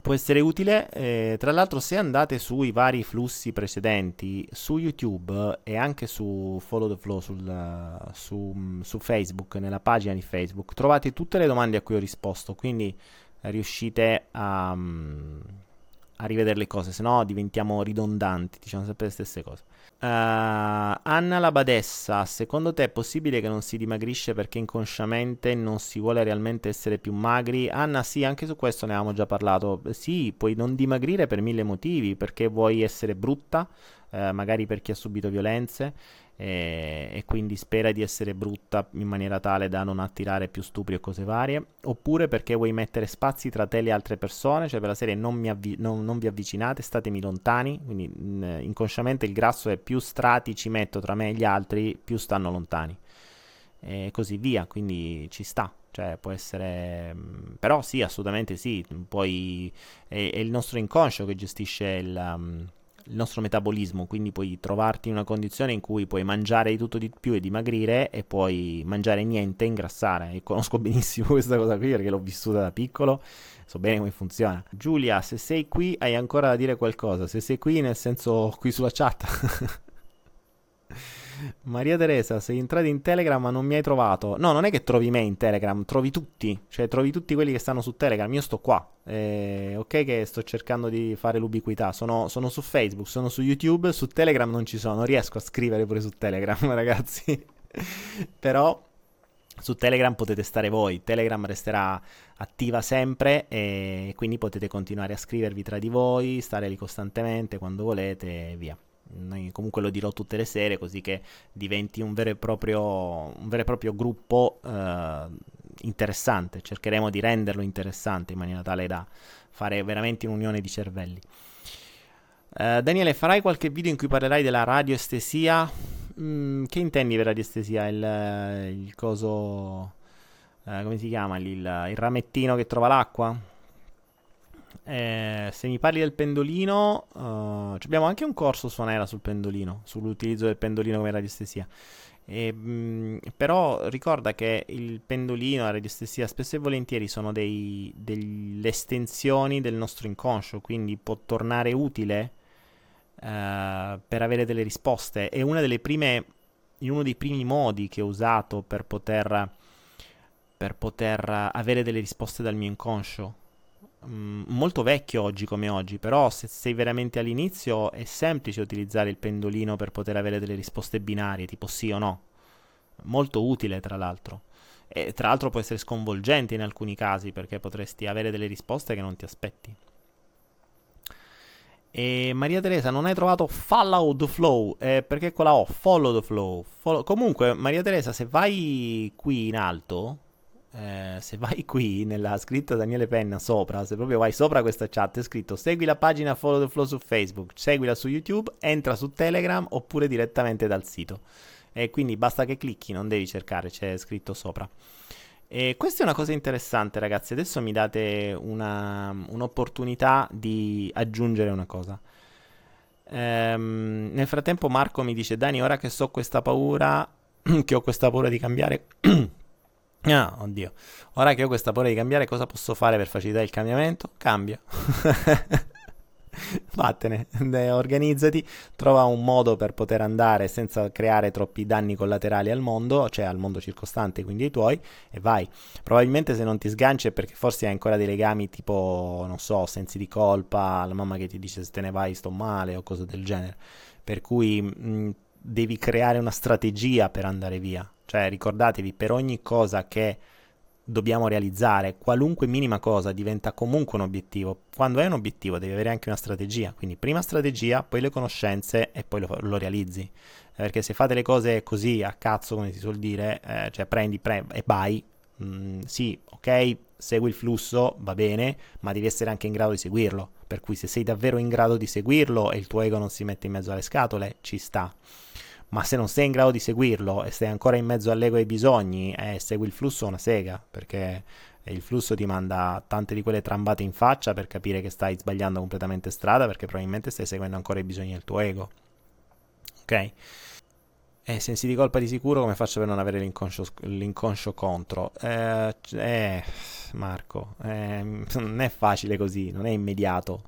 Può essere utile. Eh, tra l'altro, se andate sui vari flussi precedenti su YouTube e anche su Follow the Flow sul, su, su, Facebook, nella pagina di Facebook, trovate tutte le domande a cui ho risposto. Quindi riuscite a, a rivedere le cose, se no diventiamo ridondanti, diciamo sempre le stesse cose. Uh, Anna la badessa, secondo te è possibile che non si dimagrisce perché inconsciamente non si vuole realmente essere più magri? Anna, sì, anche su questo ne avevamo già parlato. Sì, puoi non dimagrire per mille motivi, perché vuoi essere brutta, uh, magari per chi ha subito violenze, e, e, quindi spera di essere brutta in maniera tale da non attirare più stupri o cose varie, oppure perché vuoi mettere spazi tra te e le altre persone, cioè per la serie non, avvi- non, non vi avvicinate, statemi lontani, quindi mh, inconsciamente il grasso è più strati ci metto tra me e gli altri, più stanno lontani e così via, quindi ci sta. Cioè, può essere. Però sì, assolutamente sì. Poi è, è il nostro inconscio che gestisce il, um, il nostro metabolismo, quindi puoi trovarti in una condizione in cui puoi mangiare di tutto di più e dimagrire e puoi mangiare niente e ingrassare. E conosco benissimo questa cosa qui perché l'ho vissuta da piccolo, so bene come funziona. Giulia, se sei qui hai ancora da dire qualcosa, se sei qui nel senso qui sulla chat. Maria Teresa, sei entrato in Telegram ma non mi hai trovato. No, non è che trovi me in Telegram, trovi tutti. Cioè, trovi tutti quelli che stanno su Telegram. Io sto qua. Eh, ok che sto cercando di fare l'ubiquità. Sono, sono, su Facebook, sono su YouTube, su Telegram non ci sono. Non riesco a scrivere pure su Telegram, ragazzi. Però su Telegram potete stare voi. Telegram resterà attiva sempre e quindi potete continuare a scrivervi tra di voi, stare lì costantemente quando volete e via comunque lo dirò tutte le sere così che diventi un vero e proprio, vero e proprio gruppo eh, interessante. Cercheremo di renderlo interessante in maniera tale da fare veramente un'unione di cervelli. Uh, Daniele, farai qualche video in cui parlerai della radioestesia? Mm, che intendi per radioestesia? Il, il coso. Uh, come si chiama? Il, il ramettino che trova l'acqua? Eh, se mi parli del pendolino, uh, abbiamo anche un corso suonera sul pendolino, sull'utilizzo del pendolino come radiestesia. E, mh, mm, però ricorda che il pendolino, la radiestesia, spesso e volentieri sono dei, delle estensioni del nostro inconscio, quindi può tornare utile uh, per avere delle risposte. È una delle prime, uno dei primi modi che ho usato per poter, per poter avere delle risposte dal mio inconscio Mm, molto vecchio oggi come oggi, però se sei veramente all'inizio è semplice utilizzare il pendolino per poter avere delle risposte binarie, tipo sì o no. Molto utile, tra l'altro. E tra l'altro può essere sconvolgente in alcuni casi perché potresti avere delle risposte che non ti aspetti. E Maria Teresa, non hai trovato Follow the Flow? Eh, perché con la O, Follow the Flow. Follow... Comunque, Maria Teresa, se vai qui in alto, eh, se vai qui nella scritta Daniele Penna sopra, se proprio vai sopra questa chat è scritto segui la pagina Follow the Flow su Facebook, seguila su YouTube, entra su Telegram oppure direttamente dal sito. E quindi basta che clicchi, non devi cercare, c'è scritto sopra. E questa è una cosa interessante ragazzi, adesso mi date una, un'opportunità di aggiungere una cosa. Ehm, nel frattempo Marco mi dice Dani, ora che so questa paura, che ho questa paura di cambiare... Ah, oddio. Ora che ho questa paura di cambiare, cosa posso fare per facilitare il cambiamento? Cambia. Vattene, organizzati, trova un modo per poter andare senza creare troppi danni collaterali al mondo, cioè al mondo circostante, quindi ai tuoi, e vai. Probabilmente se non ti sganci è perché forse hai ancora dei legami tipo, non so, sensi di colpa, la mamma che ti dice se te ne vai sto male o cose del genere. Per cui mh, devi creare una strategia per andare via cioè ricordatevi, per ogni cosa che dobbiamo realizzare, qualunque minima cosa diventa comunque un obiettivo. Quando hai un obiettivo devi avere anche una strategia, quindi prima strategia, poi le conoscenze e poi lo, lo realizzi. Perché se fate le cose così a cazzo, come si suol dire, eh, cioè prendi pre- e vai, mm, sì, ok, segui il flusso, va bene, ma devi essere anche in grado di seguirlo. Per cui se sei davvero in grado di seguirlo e il tuo ego non si mette in mezzo alle scatole, ci sta ma se non sei in grado di seguirlo e sei ancora in mezzo all'ego e ai bisogni, eh, segui il flusso una sega, perché il flusso ti manda tante di quelle trambate in faccia per capire che stai sbagliando completamente strada, perché probabilmente stai seguendo ancora i bisogni del tuo ego. Ok? E sensi di colpa di sicuro come faccio per non avere l'inconscio, l'inconscio contro? Eh, eh, Marco, eh, non è facile così, non è immediato.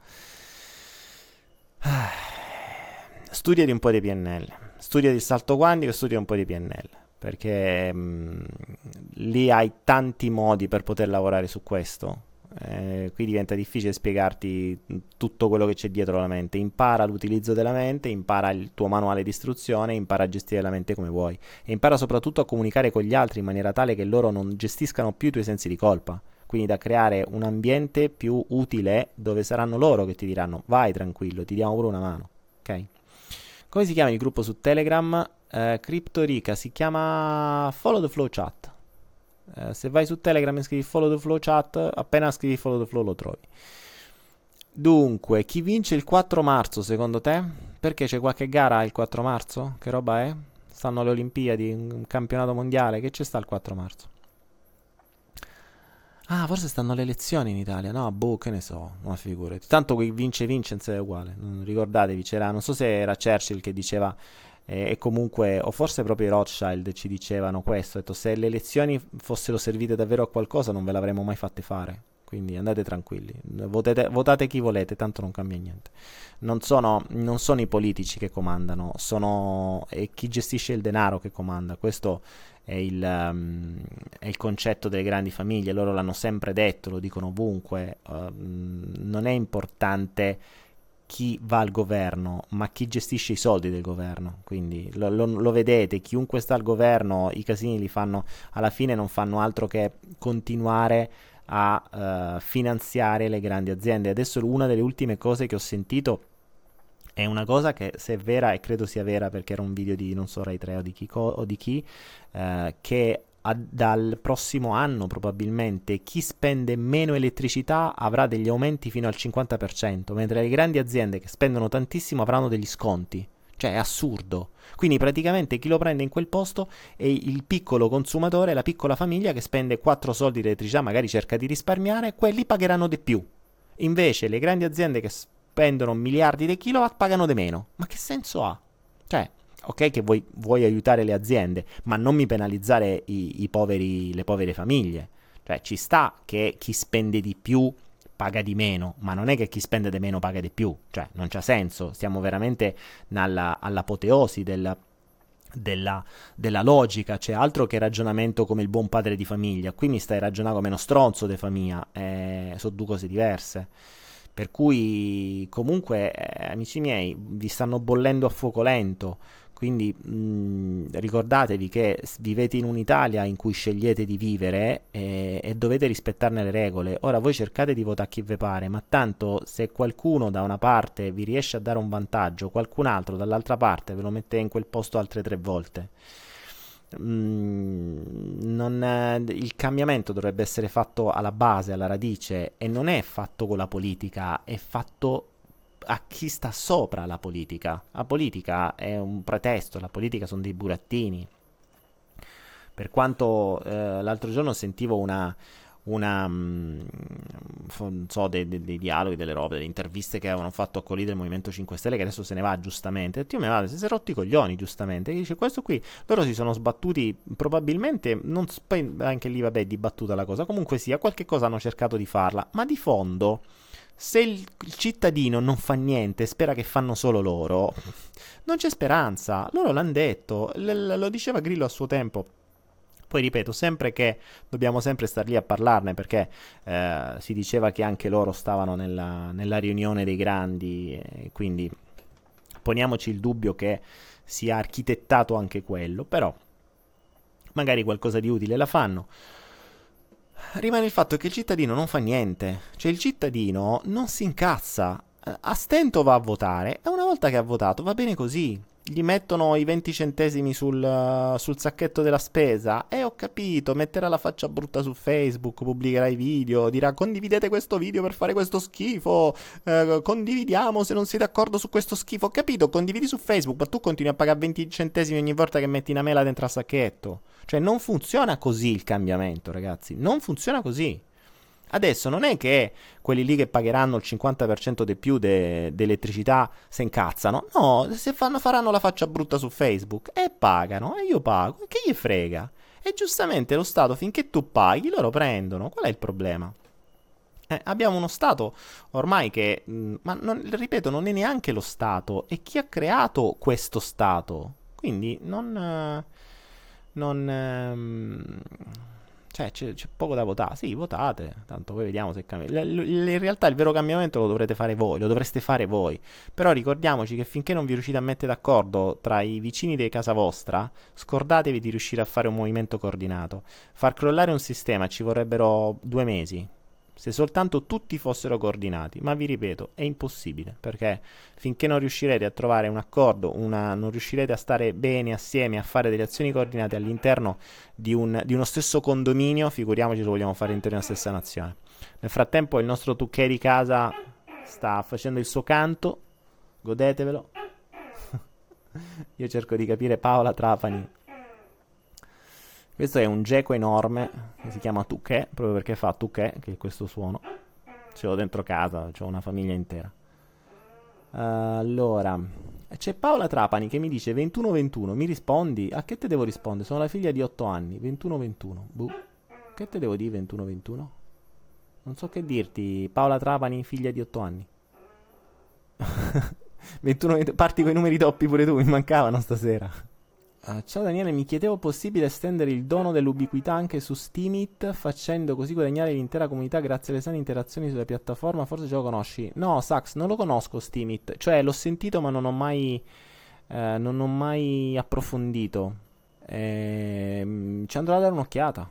Studia di un po' di PNL studia di salto quantico e studia un po' di PNL perché mh, lì hai tanti modi per poter lavorare su questo Eh, qui diventa difficile spiegarti tutto quello che c'è dietro la mente. Impara l'utilizzo della mente, impara il tuo manuale di istruzione, impara a gestire la mente come vuoi. E impara soprattutto a comunicare con gli altri in maniera tale che loro non gestiscano più i tuoi sensi di colpa. Quindi da creare un ambiente più utile dove saranno loro che ti diranno vai tranquillo, ti diamo pure una mano. Ok? Come si chiama il gruppo su Telegram? Eh, Cryptorica si chiama Follow the Flow Chat. Eh, se vai su Telegram e scrivi follow the flow chat, appena scrivi follow the flow lo trovi. Dunque, chi vince il 4 marzo secondo te? Perché c'è qualche gara il 4 marzo? Che roba è? Stanno le Olimpiadi, un campionato mondiale, che ci sta il 4 marzo? Ah, forse stanno le elezioni in Italia. No, boh, che ne so, ma figurati. Tanto qui vince Vincenz è uguale. Ricordatevi, c'era, non so se era Churchill che diceva e, comunque, o forse proprio i Rothschild ci dicevano questo, detto, se le elezioni fossero servite davvero a qualcosa non ve l'avremmo mai fatte fare. Quindi andate tranquilli, Votete, votate chi volete, tanto non cambia niente. Non sono, non sono i politici che comandano, sono è chi gestisce il denaro che comanda. Questo è il, um, è il, concetto delle grandi famiglie, loro l'hanno sempre detto, lo dicono ovunque. Uh, non è importante chi va al governo, ma chi gestisce i soldi del governo. Quindi lo, lo, lo, vedete, chiunque sta al governo, i casini li fanno, alla fine non fanno altro che continuare a uh, finanziare le grandi aziende. Adesso una delle ultime cose che ho sentito è una cosa che se è vera, e credo sia vera perché era un video di non so Rai 3 o di chi, o di chi uh, che a, dal prossimo anno probabilmente chi spende meno elettricità avrà degli aumenti fino al 50%, mentre le grandi aziende che spendono tantissimo avranno degli sconti. Cioè è assurdo. Quindi praticamente chi lo prende in quel posto è il piccolo consumatore, la piccola famiglia che spende 4 soldi di elettricità, magari cerca di risparmiare, quelli pagheranno di più. Invece le grandi aziende che spendono miliardi di kilowatt pagano di meno. Ma che senso ha? Cioè, ok che vuoi, vuoi, aiutare le aziende, ma non mi penalizzare i, i poveri, le povere famiglie. Cioè ci sta che chi spende di più paga di meno, ma non è che chi spende di meno paga di più, cioè non c'ha senso, stiamo veramente nella, all'apoteosi del, della, della, logica, c'è altro che ragionamento come il buon padre di famiglia, qui mi stai ragionando come uno stronzo di famiglia, eh, sono due cose diverse. Per cui comunque, eh, amici miei, vi stanno bollendo a fuoco lento. Quindi mh, ricordatevi che vivete in un'Italia in cui scegliete di vivere e, e, dovete rispettarne le regole. Ora voi cercate di votare chi vi pare, ma tanto se qualcuno da una parte vi riesce a dare un vantaggio, qualcun altro dall'altra parte ve lo mette in quel posto altre tre volte. Mm, non, il cambiamento dovrebbe essere fatto alla base, alla radice e non è fatto con la politica, è fatto a chi sta sopra la politica. La politica è un pretesto, la politica sono dei burattini. Per quanto eh, l'altro giorno sentivo una, una mh, mm, so, dei, dei, dei, dialoghi, delle robe, delle interviste che avevano fatto a quelli del Movimento 5 Stelle, che adesso se ne va giustamente. E io mi vado, si è rotti i coglioni, giustamente. E dice: Questo qui, loro si sono sbattuti, probabilmente, non, anche lì, vabbè, dibattuta la cosa. Comunque sia, qualche cosa hanno cercato di farla, ma di fondo se il, il, cittadino non fa niente, spera che fanno solo loro, non c'è speranza. Loro l'hanno detto, l- lo diceva Grillo a suo tempo. Poi ripeto, sempre che dobbiamo sempre star lì a parlarne perché eh, si diceva che anche loro stavano nella, nella riunione dei grandi, quindi poniamoci il dubbio che sia architettato anche quello, però magari qualcosa di utile la fanno rimane il fatto che il cittadino non fa niente. Cioè il cittadino non si incazza. A stento va a votare e una volta che ha votato va bene così. Gli mettono i 20 centesimi sul, sul sacchetto della spesa e ho capito, metterà la faccia brutta su Facebook, pubblicherà i video, dirà condividete questo video per fare questo schifo, eh, condividiamo se non siete d'accordo su questo schifo. Ho capito, condividi su Facebook, ma tu continui a pagare 20 centesimi ogni volta che metti una mela dentro al sacchetto. Cioè non funziona così il cambiamento, ragazzi, non funziona così. Adesso non è che quelli lì che pagheranno il 50% di più de- d'elettricità se incazzano. No, se fanno, faranno la faccia brutta su Facebook e pagano e io pago. Che gli frega? E giustamente lo Stato, finché tu paghi, loro prendono. Qual è il problema? Eh, abbiamo uno Stato ormai che, mm, ma non, ripeto, non è neanche lo Stato, è chi ha creato questo Stato. Quindi non... Eh, non, ehm, Cioè, c'è, c'è, poco da votare. Sì, votate, tanto poi vediamo se cambia. In realtà il vero cambiamento lo dovrete fare voi, lo dovreste fare voi. Però ricordiamoci che finché non vi riuscite a mettere d'accordo tra i vicini di casa vostra, scordatevi di riuscire a fare un movimento coordinato. Far crollare un sistema ci vorrebbero due mesi, se soltanto tutti fossero coordinati, ma vi ripeto, è impossibile, perché finché non riuscirete a trovare un accordo, una, non riuscirete a stare bene assieme, a fare delle azioni coordinate all'interno di, un, di uno stesso condominio, figuriamoci se vogliamo fare all'interno della stessa nazione. Nel frattempo il nostro Tucchè di casa sta facendo il suo canto, godetevelo. Io cerco di capire Paola Trapani questo è un geco enorme che si chiama Tuché, proprio perché fa Tuché, che è questo suono. Ce l'ho dentro casa, ho una famiglia intera. allora, c'è Paola Trapani che mi dice 21-21, mi rispondi? A che te devo rispondere? Sono la figlia di 8 anni, 21-21. Buh. Che te devo dire 21-21? Non so che dirti, Paola Trapani, figlia di 8 anni. 21, parti con i numeri doppi pure tu, mi mancavano stasera. Uh, ciao Daniele, mi chiedevo possibile estendere il dono dell'ubiquità anche su Steamit, facendo così guadagnare l'intera comunità grazie alle sane interazioni sulla piattaforma. Forse già lo conosci? No, Sax, non lo conosco Steamit. Cioè, l'ho sentito, ma non ho mai, eh, non ho mai approfondito. Eh, ci andrò a dare un'occhiata.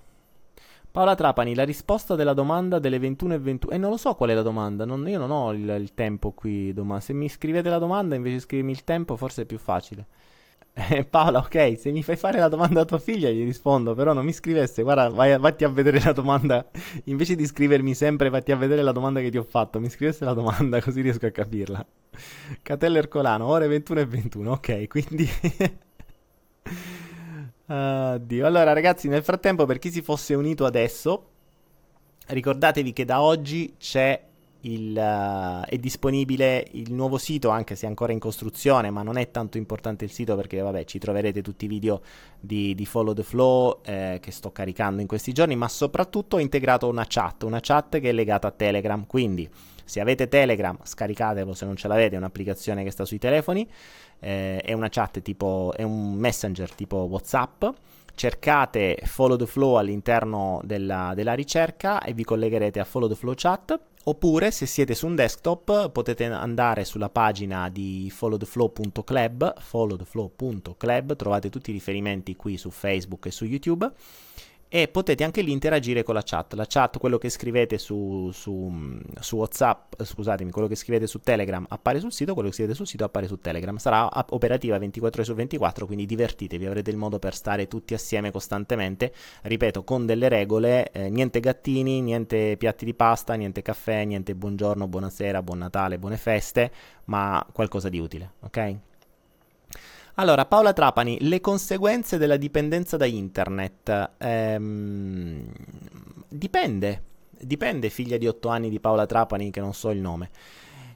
Paola Trapani, la risposta della domanda delle 21 e 21. E eh, non lo so qual è la domanda. Non, io non ho il, il tempo qui. Doma. Se mi scrivete la domanda invece di scrivermi il tempo, forse è più facile. Eh, Paola, ok, se mi fai fare la domanda a tua figlia gli rispondo, però non mi scrivesse, guarda, vai, vatti a vedere la domanda, invece di scrivermi sempre vatti a vedere la domanda che ti ho fatto, mi scrivesse la domanda così riesco a capirla. Catella Ercolano, ore 21 e 21, ok, quindi... Oddio. Allora ragazzi, nel frattempo per chi si fosse unito adesso, ricordatevi che da oggi c'è il, uh, è disponibile il nuovo sito, anche se è ancora in costruzione, ma non è tanto importante il sito perché vabbè, ci troverete tutti i video di, di Follow the Flow eh, che sto caricando in questi giorni, ma soprattutto ho integrato una chat, una chat che è legata a Telegram, quindi se avete Telegram scaricatelo, se non ce l'avete è un'applicazione che sta sui telefoni, eh, è una chat tipo, è un messenger tipo Whatsapp. Cercate Follow the Flow all'interno della, della, ricerca e vi collegherete a Follow the Flow Chat Oppure se siete su un desktop potete andare sulla pagina di followtheflow.club, followtheflow.club, trovate tutti i riferimenti qui su Facebook e su YouTube e potete anche lì interagire con la chat. La chat, quello che scrivete su, su, su, WhatsApp, scusatemi, quello che scrivete su Telegram appare sul sito, quello che scrivete sul sito appare su Telegram. Sarà operativa 24 ore su 24, quindi divertitevi, avrete il modo per stare tutti assieme costantemente. Ripeto, con delle regole, eh, niente gattini, niente piatti di pasta, niente caffè, niente buongiorno, buonasera, buon Natale, buone feste, ma qualcosa di utile, ok? Allora, Paola Trapani, le conseguenze della dipendenza da internet. Ehm, dipende, dipende, figlia di 8 anni di Paola Trapani, che non so il nome.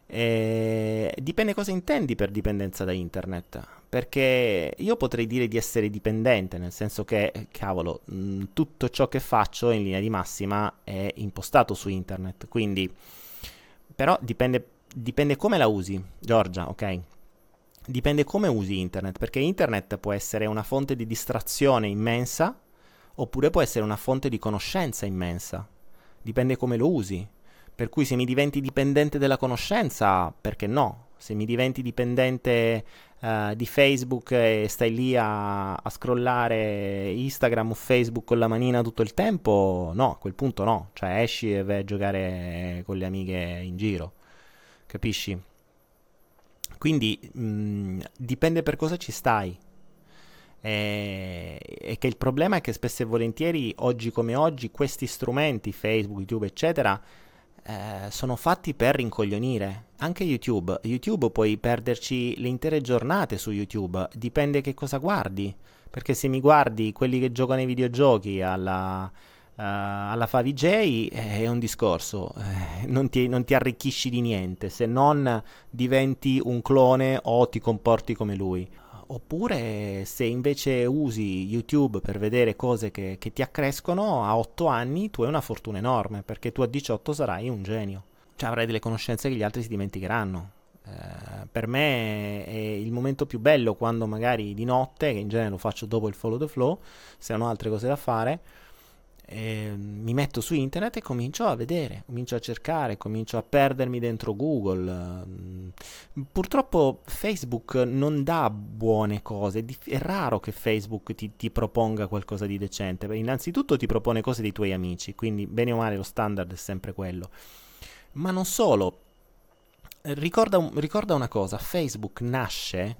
Eh, dipende cosa intendi per dipendenza da internet. Perché io potrei dire di essere dipendente, nel senso che, cavolo, mh, tutto ciò che faccio in linea di massima è impostato su internet. Quindi, però dipende, dipende come la usi, Giorgia, ok? Dipende come usi internet, perché internet può essere una fonte di distrazione immensa oppure può essere una fonte di conoscenza immensa. Dipende come lo usi. Per cui se mi diventi dipendente della conoscenza, perché no? Se mi diventi dipendente uh, di Facebook e stai lì a, a, scrollare Instagram o Facebook con la manina tutto il tempo, no, a quel punto no. Cioè esci e vai a giocare con le amiche in giro. Capisci? Quindi mh, mm, dipende per cosa ci stai. E, e, che il problema è che spesso e volentieri, oggi come oggi, questi strumenti, Facebook, YouTube, eccetera, eh, sono fatti per rincoglionire. Anche YouTube. YouTube puoi perderci le intere giornate su YouTube, dipende che cosa guardi. Perché se mi guardi quelli che giocano ai videogiochi alla Uh, alla Favi J è un discorso, eh, non, ti, non, ti, arricchisci di niente se non diventi un clone o ti comporti come lui. Oppure se invece usi YouTube per vedere cose che, che ti accrescono, a 8 anni tu hai una fortuna enorme perché tu a 18 sarai un genio, cioè avrai delle conoscenze che gli altri si dimenticheranno. Uh, per me è il momento più bello quando magari di notte, che in genere lo faccio dopo il follow the flow, se non ho altre cose da fare, eh, mi metto su internet e comincio a vedere, comincio a cercare, comincio a perdermi dentro Google. Purtroppo Facebook non dà buone cose, è, raro che Facebook ti, ti, proponga qualcosa di decente. Innanzitutto ti propone cose dei tuoi amici, quindi bene o male lo standard è sempre quello. Ma non solo, ricorda, ricorda una cosa, Facebook nasce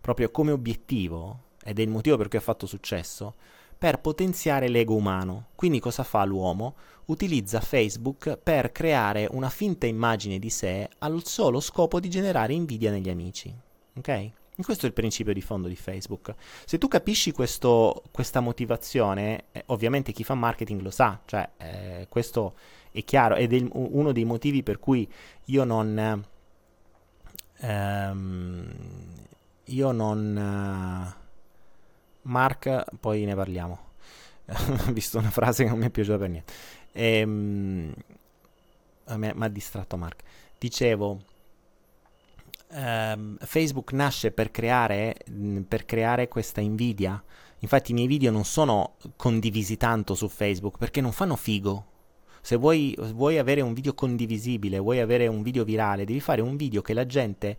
proprio come obiettivo, ed è il motivo per cui ha fatto successo, per potenziare l'ego umano. Quindi cosa fa l'uomo? Utilizza Facebook per creare una finta immagine di sé al solo scopo di generare invidia negli amici. Ok? Questo è il principio di fondo di Facebook. Se tu capisci questo, questa motivazione, eh, ovviamente chi fa marketing lo sa, cioè eh, questo è chiaro ed è il, uno dei motivi per cui io non... Ehm, io non... Uh, Mark, poi ne parliamo. Ho visto una frase che non mi è piaciuta per niente. Ehm, mi ha distratto Mark. Dicevo, ehm, Facebook nasce per creare, per creare questa invidia. Infatti i miei video non sono condivisi tanto su Facebook perché non fanno figo. Se vuoi, vuoi avere un video condivisibile, vuoi avere un video virale, devi fare un video che la gente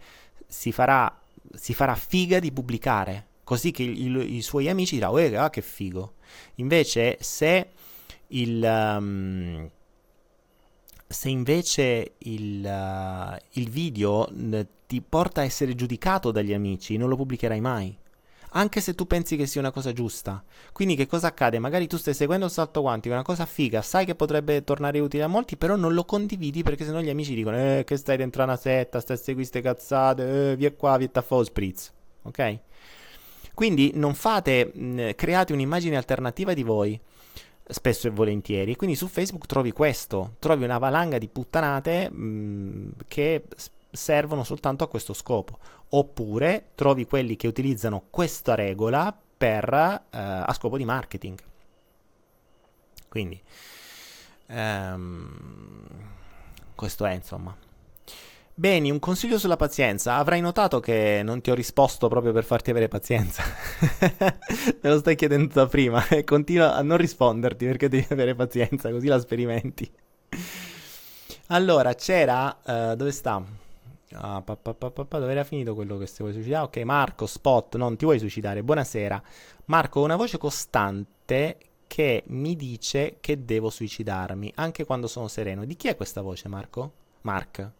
si farà, si farà figa di pubblicare così che il, i suoi amici diranno, ah, che figo. Invece, se il... Um, se invece il, uh, il video n- ti porta a essere giudicato dagli amici, non lo pubblicherai mai. Anche se tu pensi che sia una cosa giusta. Quindi che cosa accade? Magari tu stai seguendo il salto quantico, una cosa figa, sai che potrebbe tornare utile a molti, però non lo condividi perché sennò gli amici dicono eh, che stai dentro una setta, stai a seguire queste cazzate, eh, via qua, via a fare spritz. Ok? Quindi non fate, mh, create un'immagine alternativa di voi spesso e volentieri. Quindi su Facebook trovi questo, trovi una valanga di puttanate mh, che servono soltanto a questo scopo. Oppure trovi quelli che utilizzano questa regola per, uh, a scopo di marketing. Quindi, um, questo è insomma. Beni, un consiglio sulla pazienza. Avrai notato che non ti ho risposto proprio per farti avere pazienza. Me lo stai chiedendo da prima e continua a non risponderti perché devi avere pazienza, così la sperimenti. allora, c'era... Uh, dove sta? Ah, pa, pa, pa, dove era finito quello che si vuoi suicidare? Ok, Marco, spot, non ti vuoi suicidare. Buonasera. Marco, una voce costante che mi dice che devo suicidarmi, anche quando sono sereno. Di chi è questa voce, Marco? Mark.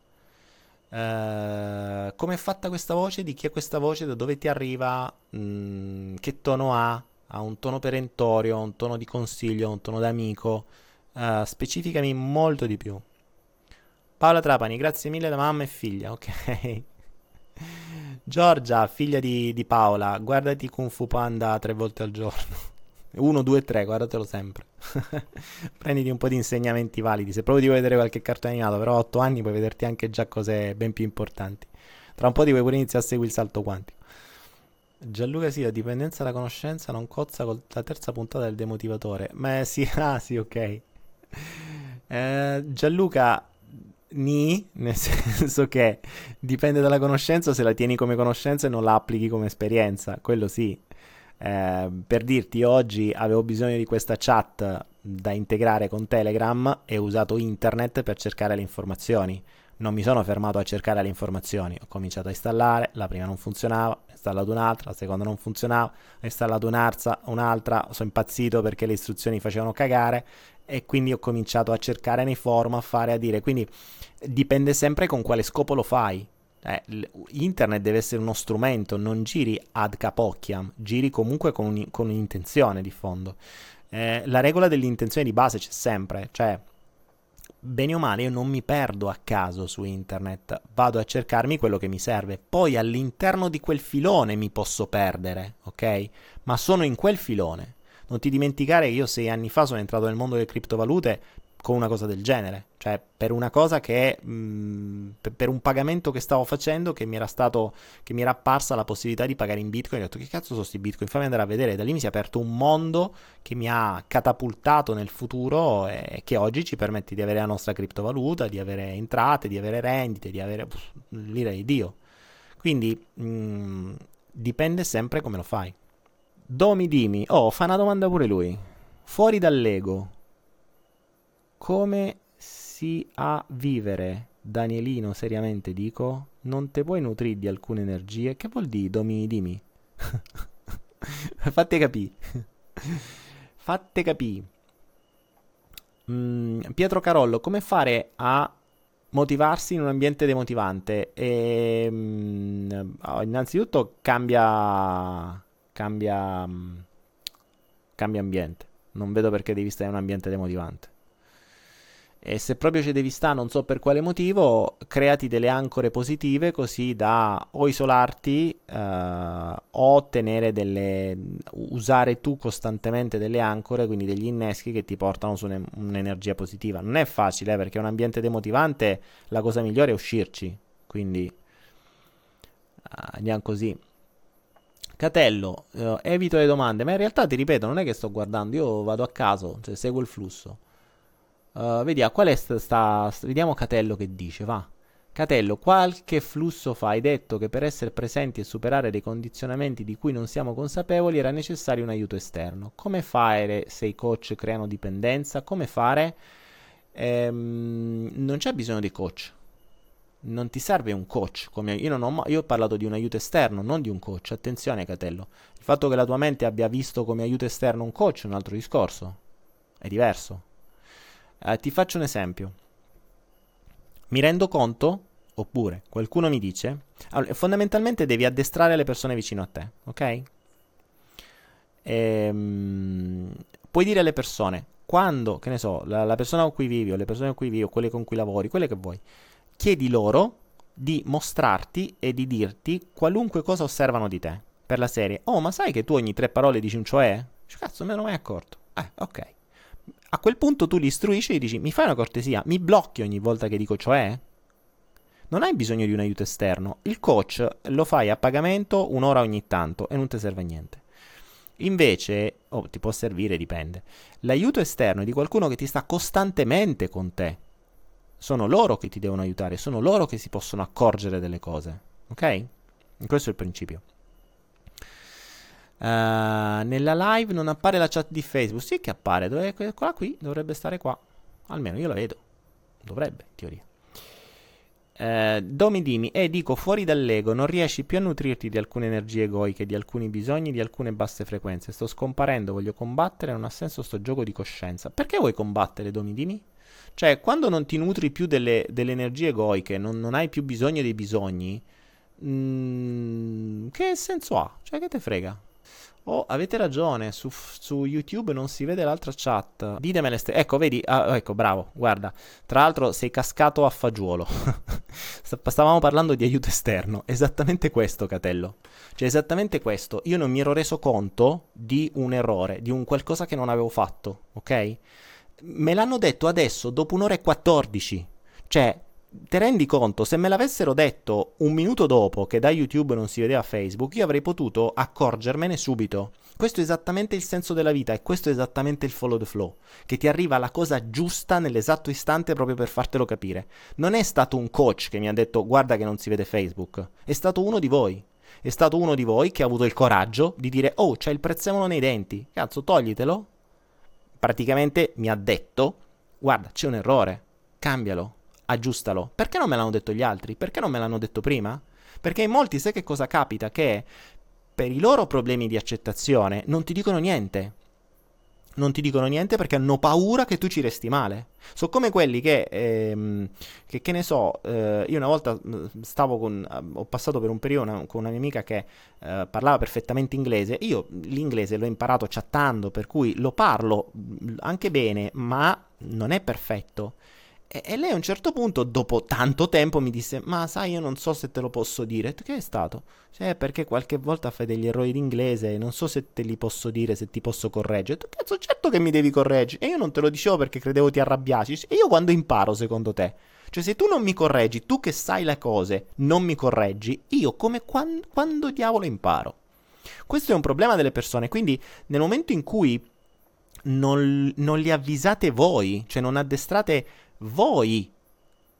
Uh, come è fatta questa voce? Di chi è questa voce? Da dove ti arriva? Mm, che tono ha? Ha un tono perentorio, un tono di consiglio, un tono d'amico? Uh, specificami molto di più. Paola Trapani, grazie mille da mamma e figlia, ok. Giorgia, figlia di, di Paola, guardati Kung Fu Panda tre volte al giorno. 1, 2, 3, guardatelo sempre. Prenditi un po' di insegnamenti validi. Se proprio vuoi vedere qualche cartone animato, però a 8 anni puoi vederti anche già cose ben più importanti. Tra un po' ti vuoi pure iniziare a seguire il salto quantico. Gianluca sì, la dipendenza dalla conoscenza non cozza con la terza puntata del demotivatore. Ma sì, ah sì, ok. Eh, Gianluca, ni, nel senso che dipende dalla conoscenza se la tieni come conoscenza e non la applichi come esperienza. Quello sì. Eh, per dirti, oggi avevo bisogno di questa chat da integrare con Telegram e ho usato internet per cercare le informazioni. Non mi sono fermato a cercare le informazioni, ho cominciato a installare, la prima non funzionava, ho installato un'altra, la seconda non funzionava, ho installato un'altra, un'altra, sono impazzito perché le istruzioni facevano cagare e quindi ho cominciato a cercare nei forum, a fare, a dire, quindi dipende sempre con quale scopo lo fai. Eh, internet deve essere uno strumento, non giri ad capocchia, giri comunque con, un, con un'intenzione di fondo. Eh, la regola dell'intenzione di base c'è sempre, cioè bene o male io non mi perdo a caso su internet, vado a cercarmi quello che mi serve, poi all'interno di quel filone mi posso perdere, ok? Ma sono in quel filone. Non ti dimenticare che io sei anni fa sono entrato nel mondo delle criptovalute con una cosa del genere, cioè per una cosa che mh, per un pagamento che stavo facendo che mi era stato che mi era apparsa la possibilità di pagare in bitcoin, ho detto che cazzo sono questi bitcoin, fammi andare a vedere, da lì mi si è aperto un mondo che mi ha catapultato nel futuro e che oggi ci permette di avere la nostra criptovaluta, di avere entrate, di avere rendite, di avere pff, l'ira di Dio. Quindi mh, dipende sempre come lo fai. Domi Dimi, oh, fa una domanda pure lui. Fuori dall'ego, come si a vivere? Danielino, seriamente dico, non te puoi nutrire di alcune energie. Che vuol dire, Domi, dimmi? Fatte capì. Fatte capì. Mm, Pietro Carollo, come fare a motivarsi in un ambiente demotivante? E, mm, innanzitutto cambia, cambia, mm, cambia ambiente. Non vedo perché devi stare in un ambiente demotivante. E se proprio ci devi stare, non so per quale motivo, creati delle ancore positive così da o isolarti eh, o delle. usare tu costantemente delle ancore, quindi degli inneschi che ti portano su un'energia positiva. Non è facile eh, perché un ambiente demotivante la cosa migliore è uscirci. Quindi uh, andiamo così. Catello, uh, evito le domande, ma in realtà ti ripeto, non è che sto guardando, io vado a caso, cioè seguo il flusso. Uh, vediamo, qual è sta, sta, Vediamo Catello che dice, va. Catello, qualche flusso fa hai detto che per essere presenti e superare dei condizionamenti di cui non siamo consapevoli era necessario un aiuto esterno. Come fare se i coach creano dipendenza? Come fare? Ehm, non c'è bisogno di coach. Non ti serve un coach. Io, ho, io ho parlato di un aiuto esterno, non di un coach. Attenzione, Catello. Il fatto che la tua mente abbia visto come aiuto esterno un coach è un altro discorso. È diverso. Eh, ti faccio un esempio. Mi rendo conto, oppure qualcuno mi dice, allora, fondamentalmente devi addestrare le persone vicino a te, ok? Ehm, puoi dire alle persone, quando, che ne so, la, la, persona con cui vivi, o le persone con cui vivi, o quelle con cui lavori, quelle che vuoi, chiedi loro di mostrarti e di dirti qualunque cosa osservano di te. Per la serie, oh, ma sai che tu ogni tre parole dici un cioè? Cazzo, me ne ero mai accorto. Eh, ok a quel punto tu li istruisci e dici mi fai una cortesia, mi blocchi ogni volta che dico cioè? Non hai bisogno di un aiuto esterno, il coach lo fai a pagamento un'ora ogni tanto e non ti serve a niente. Invece, oh, ti può servire, dipende. L'aiuto esterno è di qualcuno che ti sta costantemente con te. Sono loro che ti devono aiutare, sono loro che si possono accorgere delle cose. Ok? Questo è il principio. Uh, nella live non appare la chat di Facebook. Sì che appare, dove, quella qui dovrebbe stare qua. Almeno io la vedo. Dovrebbe, in teoria. Uh, Domi Dimi, e eh, dico fuori dall'ego, non riesci più a nutrirti di alcune energie egoiche, di alcuni bisogni, di alcune basse frequenze. Sto scomparendo, voglio combattere, non ha senso sto gioco di coscienza. Perché vuoi combattere, Domi Dimi? Cioè, quando non ti nutri più delle, delle energie egoiche, non, non, hai più bisogno dei bisogni, mh, mm, che senso ha? Cioè, che te frega? Oh, avete ragione, su, su, YouTube non si vede l'altra chat. Ditemele ste... Ecco, vedi, ah, ecco, bravo, guarda. Tra l'altro sei cascato a fagiolo. Stavamo parlando di aiuto esterno. Esattamente questo, Catello. Cioè, esattamente questo. Io non mi ero reso conto di un errore, di un qualcosa che non avevo fatto, ok? Me l'hanno detto adesso, dopo un'ora e 14. Cioè, ti rendi conto, se me l'avessero detto un minuto dopo che da YouTube non si vedeva Facebook, io avrei potuto accorgermene subito. Questo è esattamente il senso della vita e questo è esattamente il follow the flow, che ti arriva la cosa giusta nell'esatto istante proprio per fartelo capire. Non è stato un coach che mi ha detto guarda che non si vede Facebook, è stato uno di voi. È stato uno di voi che ha avuto il coraggio di dire oh c'è il prezzemolo nei denti, cazzo toglitelo. Praticamente mi ha detto guarda c'è un errore, cambialo aggiustalo. Perché non me l'hanno detto gli altri? Perché non me l'hanno detto prima? Perché in molti sai che cosa capita? Che per i loro problemi di accettazione non ti dicono niente. Non ti dicono niente perché hanno paura che tu ci resti male. Sono come quelli che, ehm, che, che ne so, eh, io una volta stavo con, ho passato per un periodo una, con una mia amica che eh, parlava perfettamente inglese. Io l'inglese l'ho imparato chattando, per cui lo parlo anche bene, ma non è perfetto. E, e, lei a un certo punto, dopo tanto tempo, mi disse: Ma sai, io non so se te lo posso dire. Che è stato? Cioè, perché qualche volta fai degli errori in inglese non so se te li posso dire, se ti posso correggere. Tu, cazzo, certo che mi devi correggere. E io non te lo dicevo perché credevo ti arrabbiassi. E io quando imparo, secondo te? Cioè, se tu non mi correggi, tu che sai le cose, non mi correggi, io come quando, quando diavolo imparo? Questo è un problema delle persone. Quindi, nel momento in cui non, non li avvisate voi, cioè non addestrate voi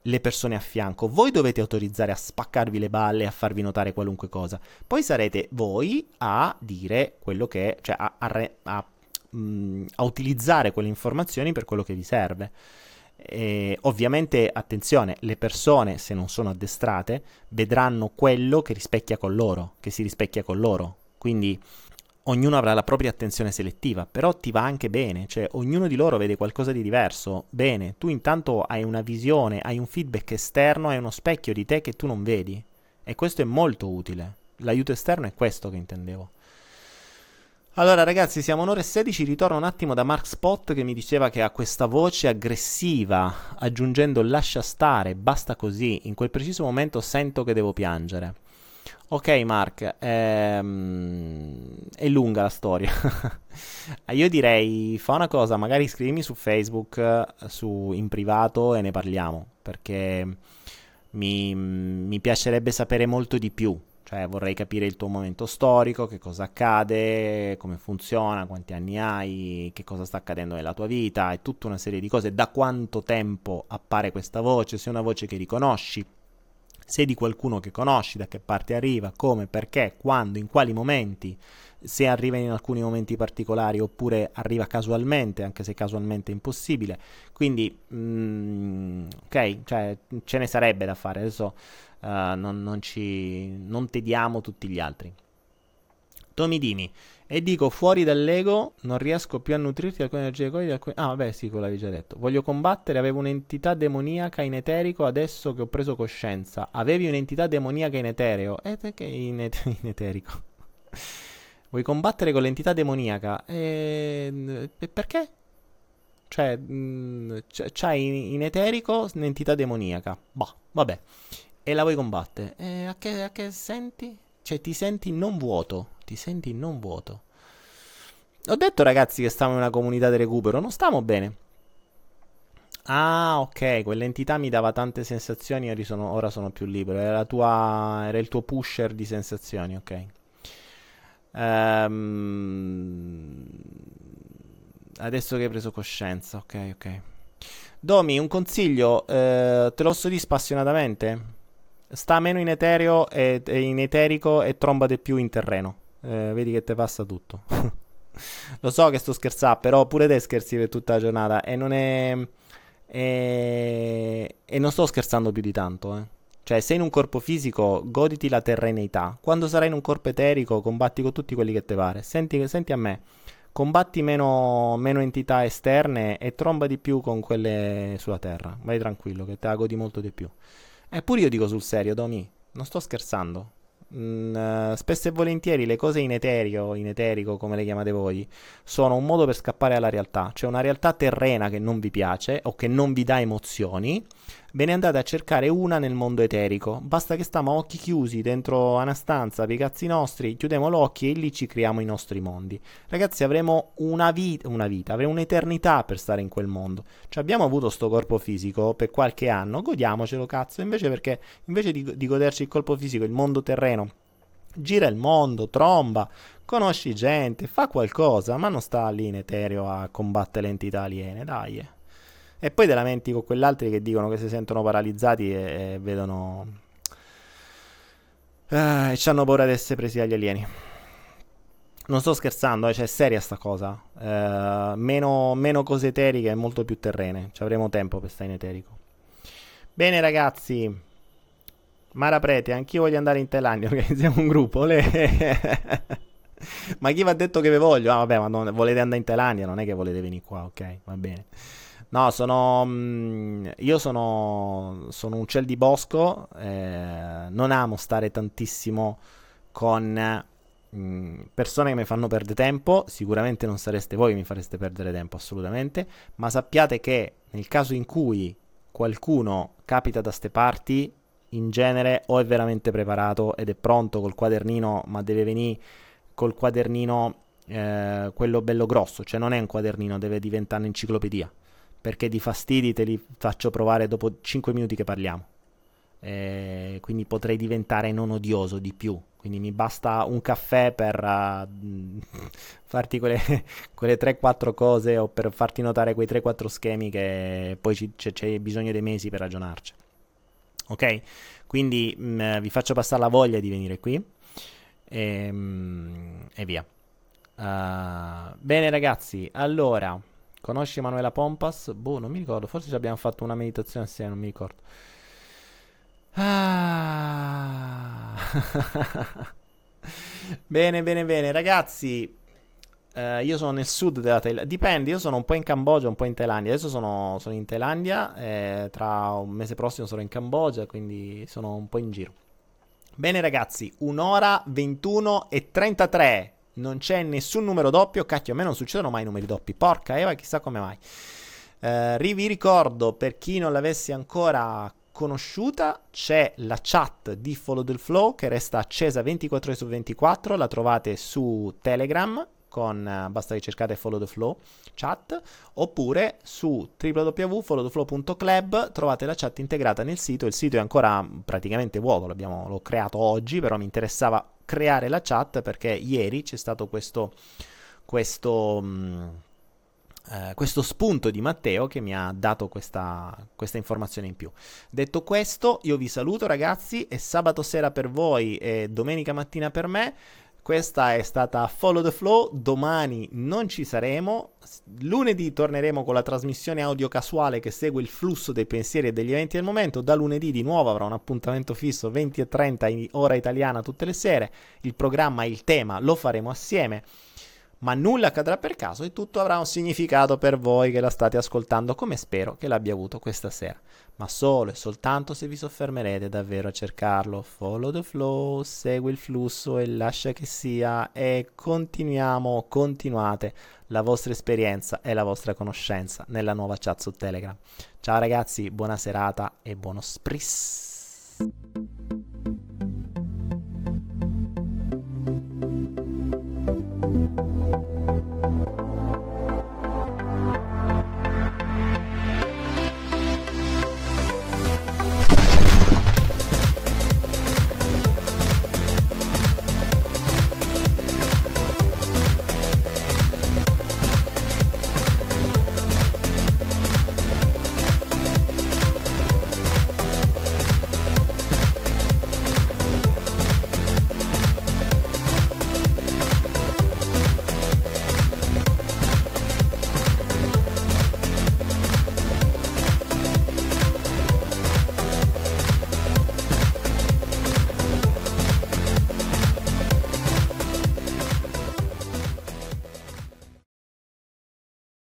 le persone a fianco, voi dovete autorizzare a spaccarvi le balle, a farvi notare qualunque cosa. Poi sarete voi a dire quello che, cioè a, a, a mh, a utilizzare quelle informazioni per quello che vi serve. E ovviamente, attenzione, le persone, se non sono addestrate, vedranno quello che rispecchia con loro, che si rispecchia con loro. Quindi ognuno avrà la propria attenzione selettiva, però ti va anche bene, cioè ognuno di loro vede qualcosa di diverso. Bene, tu intanto hai una visione, hai un feedback esterno, hai uno specchio di te che tu non vedi. E questo è molto utile. L'aiuto esterno è questo che intendevo. Allora ragazzi, siamo un'ora e 16, ritorno un attimo da Mark Spot che mi diceva che ha questa voce aggressiva, aggiungendo lascia stare, basta così, in quel preciso momento sento che devo piangere. Ok Mark, ehm, è lunga la storia. Io direi fa una cosa, magari scrivimi su Facebook, su, in privato e ne parliamo, perché mi, mi piacerebbe sapere molto di più. Cioè vorrei capire il tuo momento storico, che cosa accade, come funziona, quanti anni hai, che cosa sta accadendo nella tua vita e tutta una serie di cose, da quanto tempo appare questa voce, se è una voce che riconosci, se è di qualcuno che conosci, da che parte arriva, come, perché, quando, in quali momenti, se arriva in alcuni momenti particolari oppure arriva casualmente, anche se casualmente è impossibile. Quindi, mm, ok, cioè, ce ne sarebbe da fare. Adesso uh, non, non, ci, non tediamo tutti gli altri. Tommy Dini. E dico, fuori dall'ego non riesco più a nutrirti alcune energie di alcune... Ah, vabbè, sì, quello l'avevi già detto. Voglio combattere, avevo un'entità demoniaca in eterico, adesso che ho preso coscienza. Avevi un'entità demoniaca in etereo. E eh, perché in, et- in eterico? Vuoi combattere con l'entità demoniaca? E... e perché? Cioè, mh, c'hai in, in eterico un'entità demoniaca. Boh, vabbè e la vuoi combattere. E a che, a che senti? Cioè ti senti non vuoto, ti senti non vuoto. Ho detto ragazzi che stiamo in una comunità di recupero, non stiamo bene. Ah, ok, quell'entità mi dava tante sensazioni, ora sono, ora sono più libero. Era, tua, era, il tuo pusher di sensazioni, ok. Um, adesso che hai preso coscienza, ok, ok. Domi, un consiglio, eh, te lo posso dire spassionatamente? Sta meno in etereo e, in eterico e tromba di più in terreno. Eh, vedi che te passa tutto. Lo so che sto scherzando, però pure te scherzi per tutta la giornata e non è... E, e non sto scherzando più di tanto, eh. Cioè, sei in un corpo fisico, goditi la terreneità. Quando sarai in un corpo eterico, combatti con tutti quelli che ti pare. Senti, senti a me, combatti meno, meno, entità esterne e tromba di più con quelle sulla terra. Vai tranquillo, che te la godi molto di più. Eppure io dico sul serio, Domi, non sto scherzando. Mm, uh, spesso e volentieri le cose in eterio, in eterico come le chiamate voi, sono un modo per scappare alla realtà, cioè una realtà terrena che non vi piace o che non vi dà emozioni, ve ne andate a cercare una nel mondo eterico. Basta che stiamo a occhi chiusi dentro una stanza per i cazzi nostri, chiudiamo l'occhio e lì ci creiamo i nostri mondi. Ragazzi, avremo una vita, una vita, avremo un'eternità per stare in quel mondo. Cioè, abbiamo avuto sto corpo fisico per qualche anno, godiamocelo cazzo, invece perché invece di, di goderci il corpo fisico, il mondo terreno, gira il mondo, tromba, conosci gente, fa qualcosa, ma non sta lì in etereo a combattere le entità aliene, dai. E poi te lamenti con quell'altri che dicono che si sentono paralizzati e, e vedono... Eh, e hanno paura di essere presi dagli alieni. Non sto scherzando, eh, cioè è seria sta cosa. Eh, meno, meno, cose eteriche e molto più terrene. Ci avremo tempo per stare in eterico. Bene ragazzi. Mara Prete, anch'io voglio andare in Thailandia, organizziamo un gruppo. Le... ma chi vi ha detto che vi voglio? Ah vabbè, ma non, volete andare in Thailandia, non è che volete venire qua, ok? Va bene. No, sono. Mm, io sono, sono un ciel di bosco. Eh, non amo stare tantissimo con mm, persone che mi fanno perdere tempo. Sicuramente non sareste voi che mi fareste perdere tempo, assolutamente. Ma sappiate che nel caso in cui qualcuno capita da ste parti, in genere o è veramente preparato ed è pronto col quadernino, ma deve venire col quadernino eh, quello bello grosso, cioè non è un quadernino, deve diventare un'enciclopedia perché di fastidi te li faccio provare dopo 5 minuti che parliamo. Eh, quindi potrei diventare non odioso di più. Quindi mi basta un caffè per uh, farti quelle, quelle 3-4 cose o per farti notare quei 3-4 schemi che poi c- c- c'è bisogno dei mesi per ragionarci. Ok? Quindi mh, mm, vi faccio passare la voglia di venire qui e, mh, e via. Uh, bene ragazzi, allora, conosci Emanuela Pompas? Boh, non mi ricordo, forse ci abbiamo fatto una meditazione assieme, non mi ricordo. Ah. bene, bene, bene, ragazzi. Uh, io sono nel sud della Thailandia. Dipende, io sono un po' in Cambogia, un po' in Thailandia. Adesso sono, sono in Thailandia. Eh, tra un mese prossimo sarò in Cambogia, quindi sono un po' in giro. Bene, ragazzi, un'ora 21 e 33 non c'è nessun numero doppio. Cacchio, a me non succedono mai numeri doppi. Porca Eva, chissà come mai. Eh, vi ricordo, per chi non l'avesse ancora conosciuta, c'è la chat di Follow the Flow che resta accesa 24 ore su 24. La trovate su Telegram. Con, uh, basta che cercate Follow the Flow chat oppure su www.followtheflow.club trovate la chat integrata nel sito il sito è ancora praticamente vuoto l'ho creato oggi però mi interessava creare la chat perché ieri c'è stato questo, questo, mh, mm, eh, questo spunto di Matteo che mi ha dato questa, questa, informazione in più. Detto questo, io vi saluto ragazzi, è sabato sera per voi e domenica mattina per me. Questa è stata Follow the Flow, domani non ci saremo, lunedì torneremo con la trasmissione audio casuale che segue il flusso dei pensieri e degli eventi del momento, da lunedì di nuovo avrò un appuntamento fisso 20 e 30 in ora italiana tutte le sere, il programma il tema lo faremo assieme ma nulla accadrà per caso e tutto avrà un significato per voi che la state ascoltando come spero che l'abbia avuto questa sera. Ma solo e soltanto se vi soffermerete davvero a cercarlo. Follow the flow, segui il flusso e lascia che sia e continuiamo, continuate la vostra esperienza e la vostra conoscenza nella nuova chat su Telegram. Ciao ragazzi, buona serata e buono spris.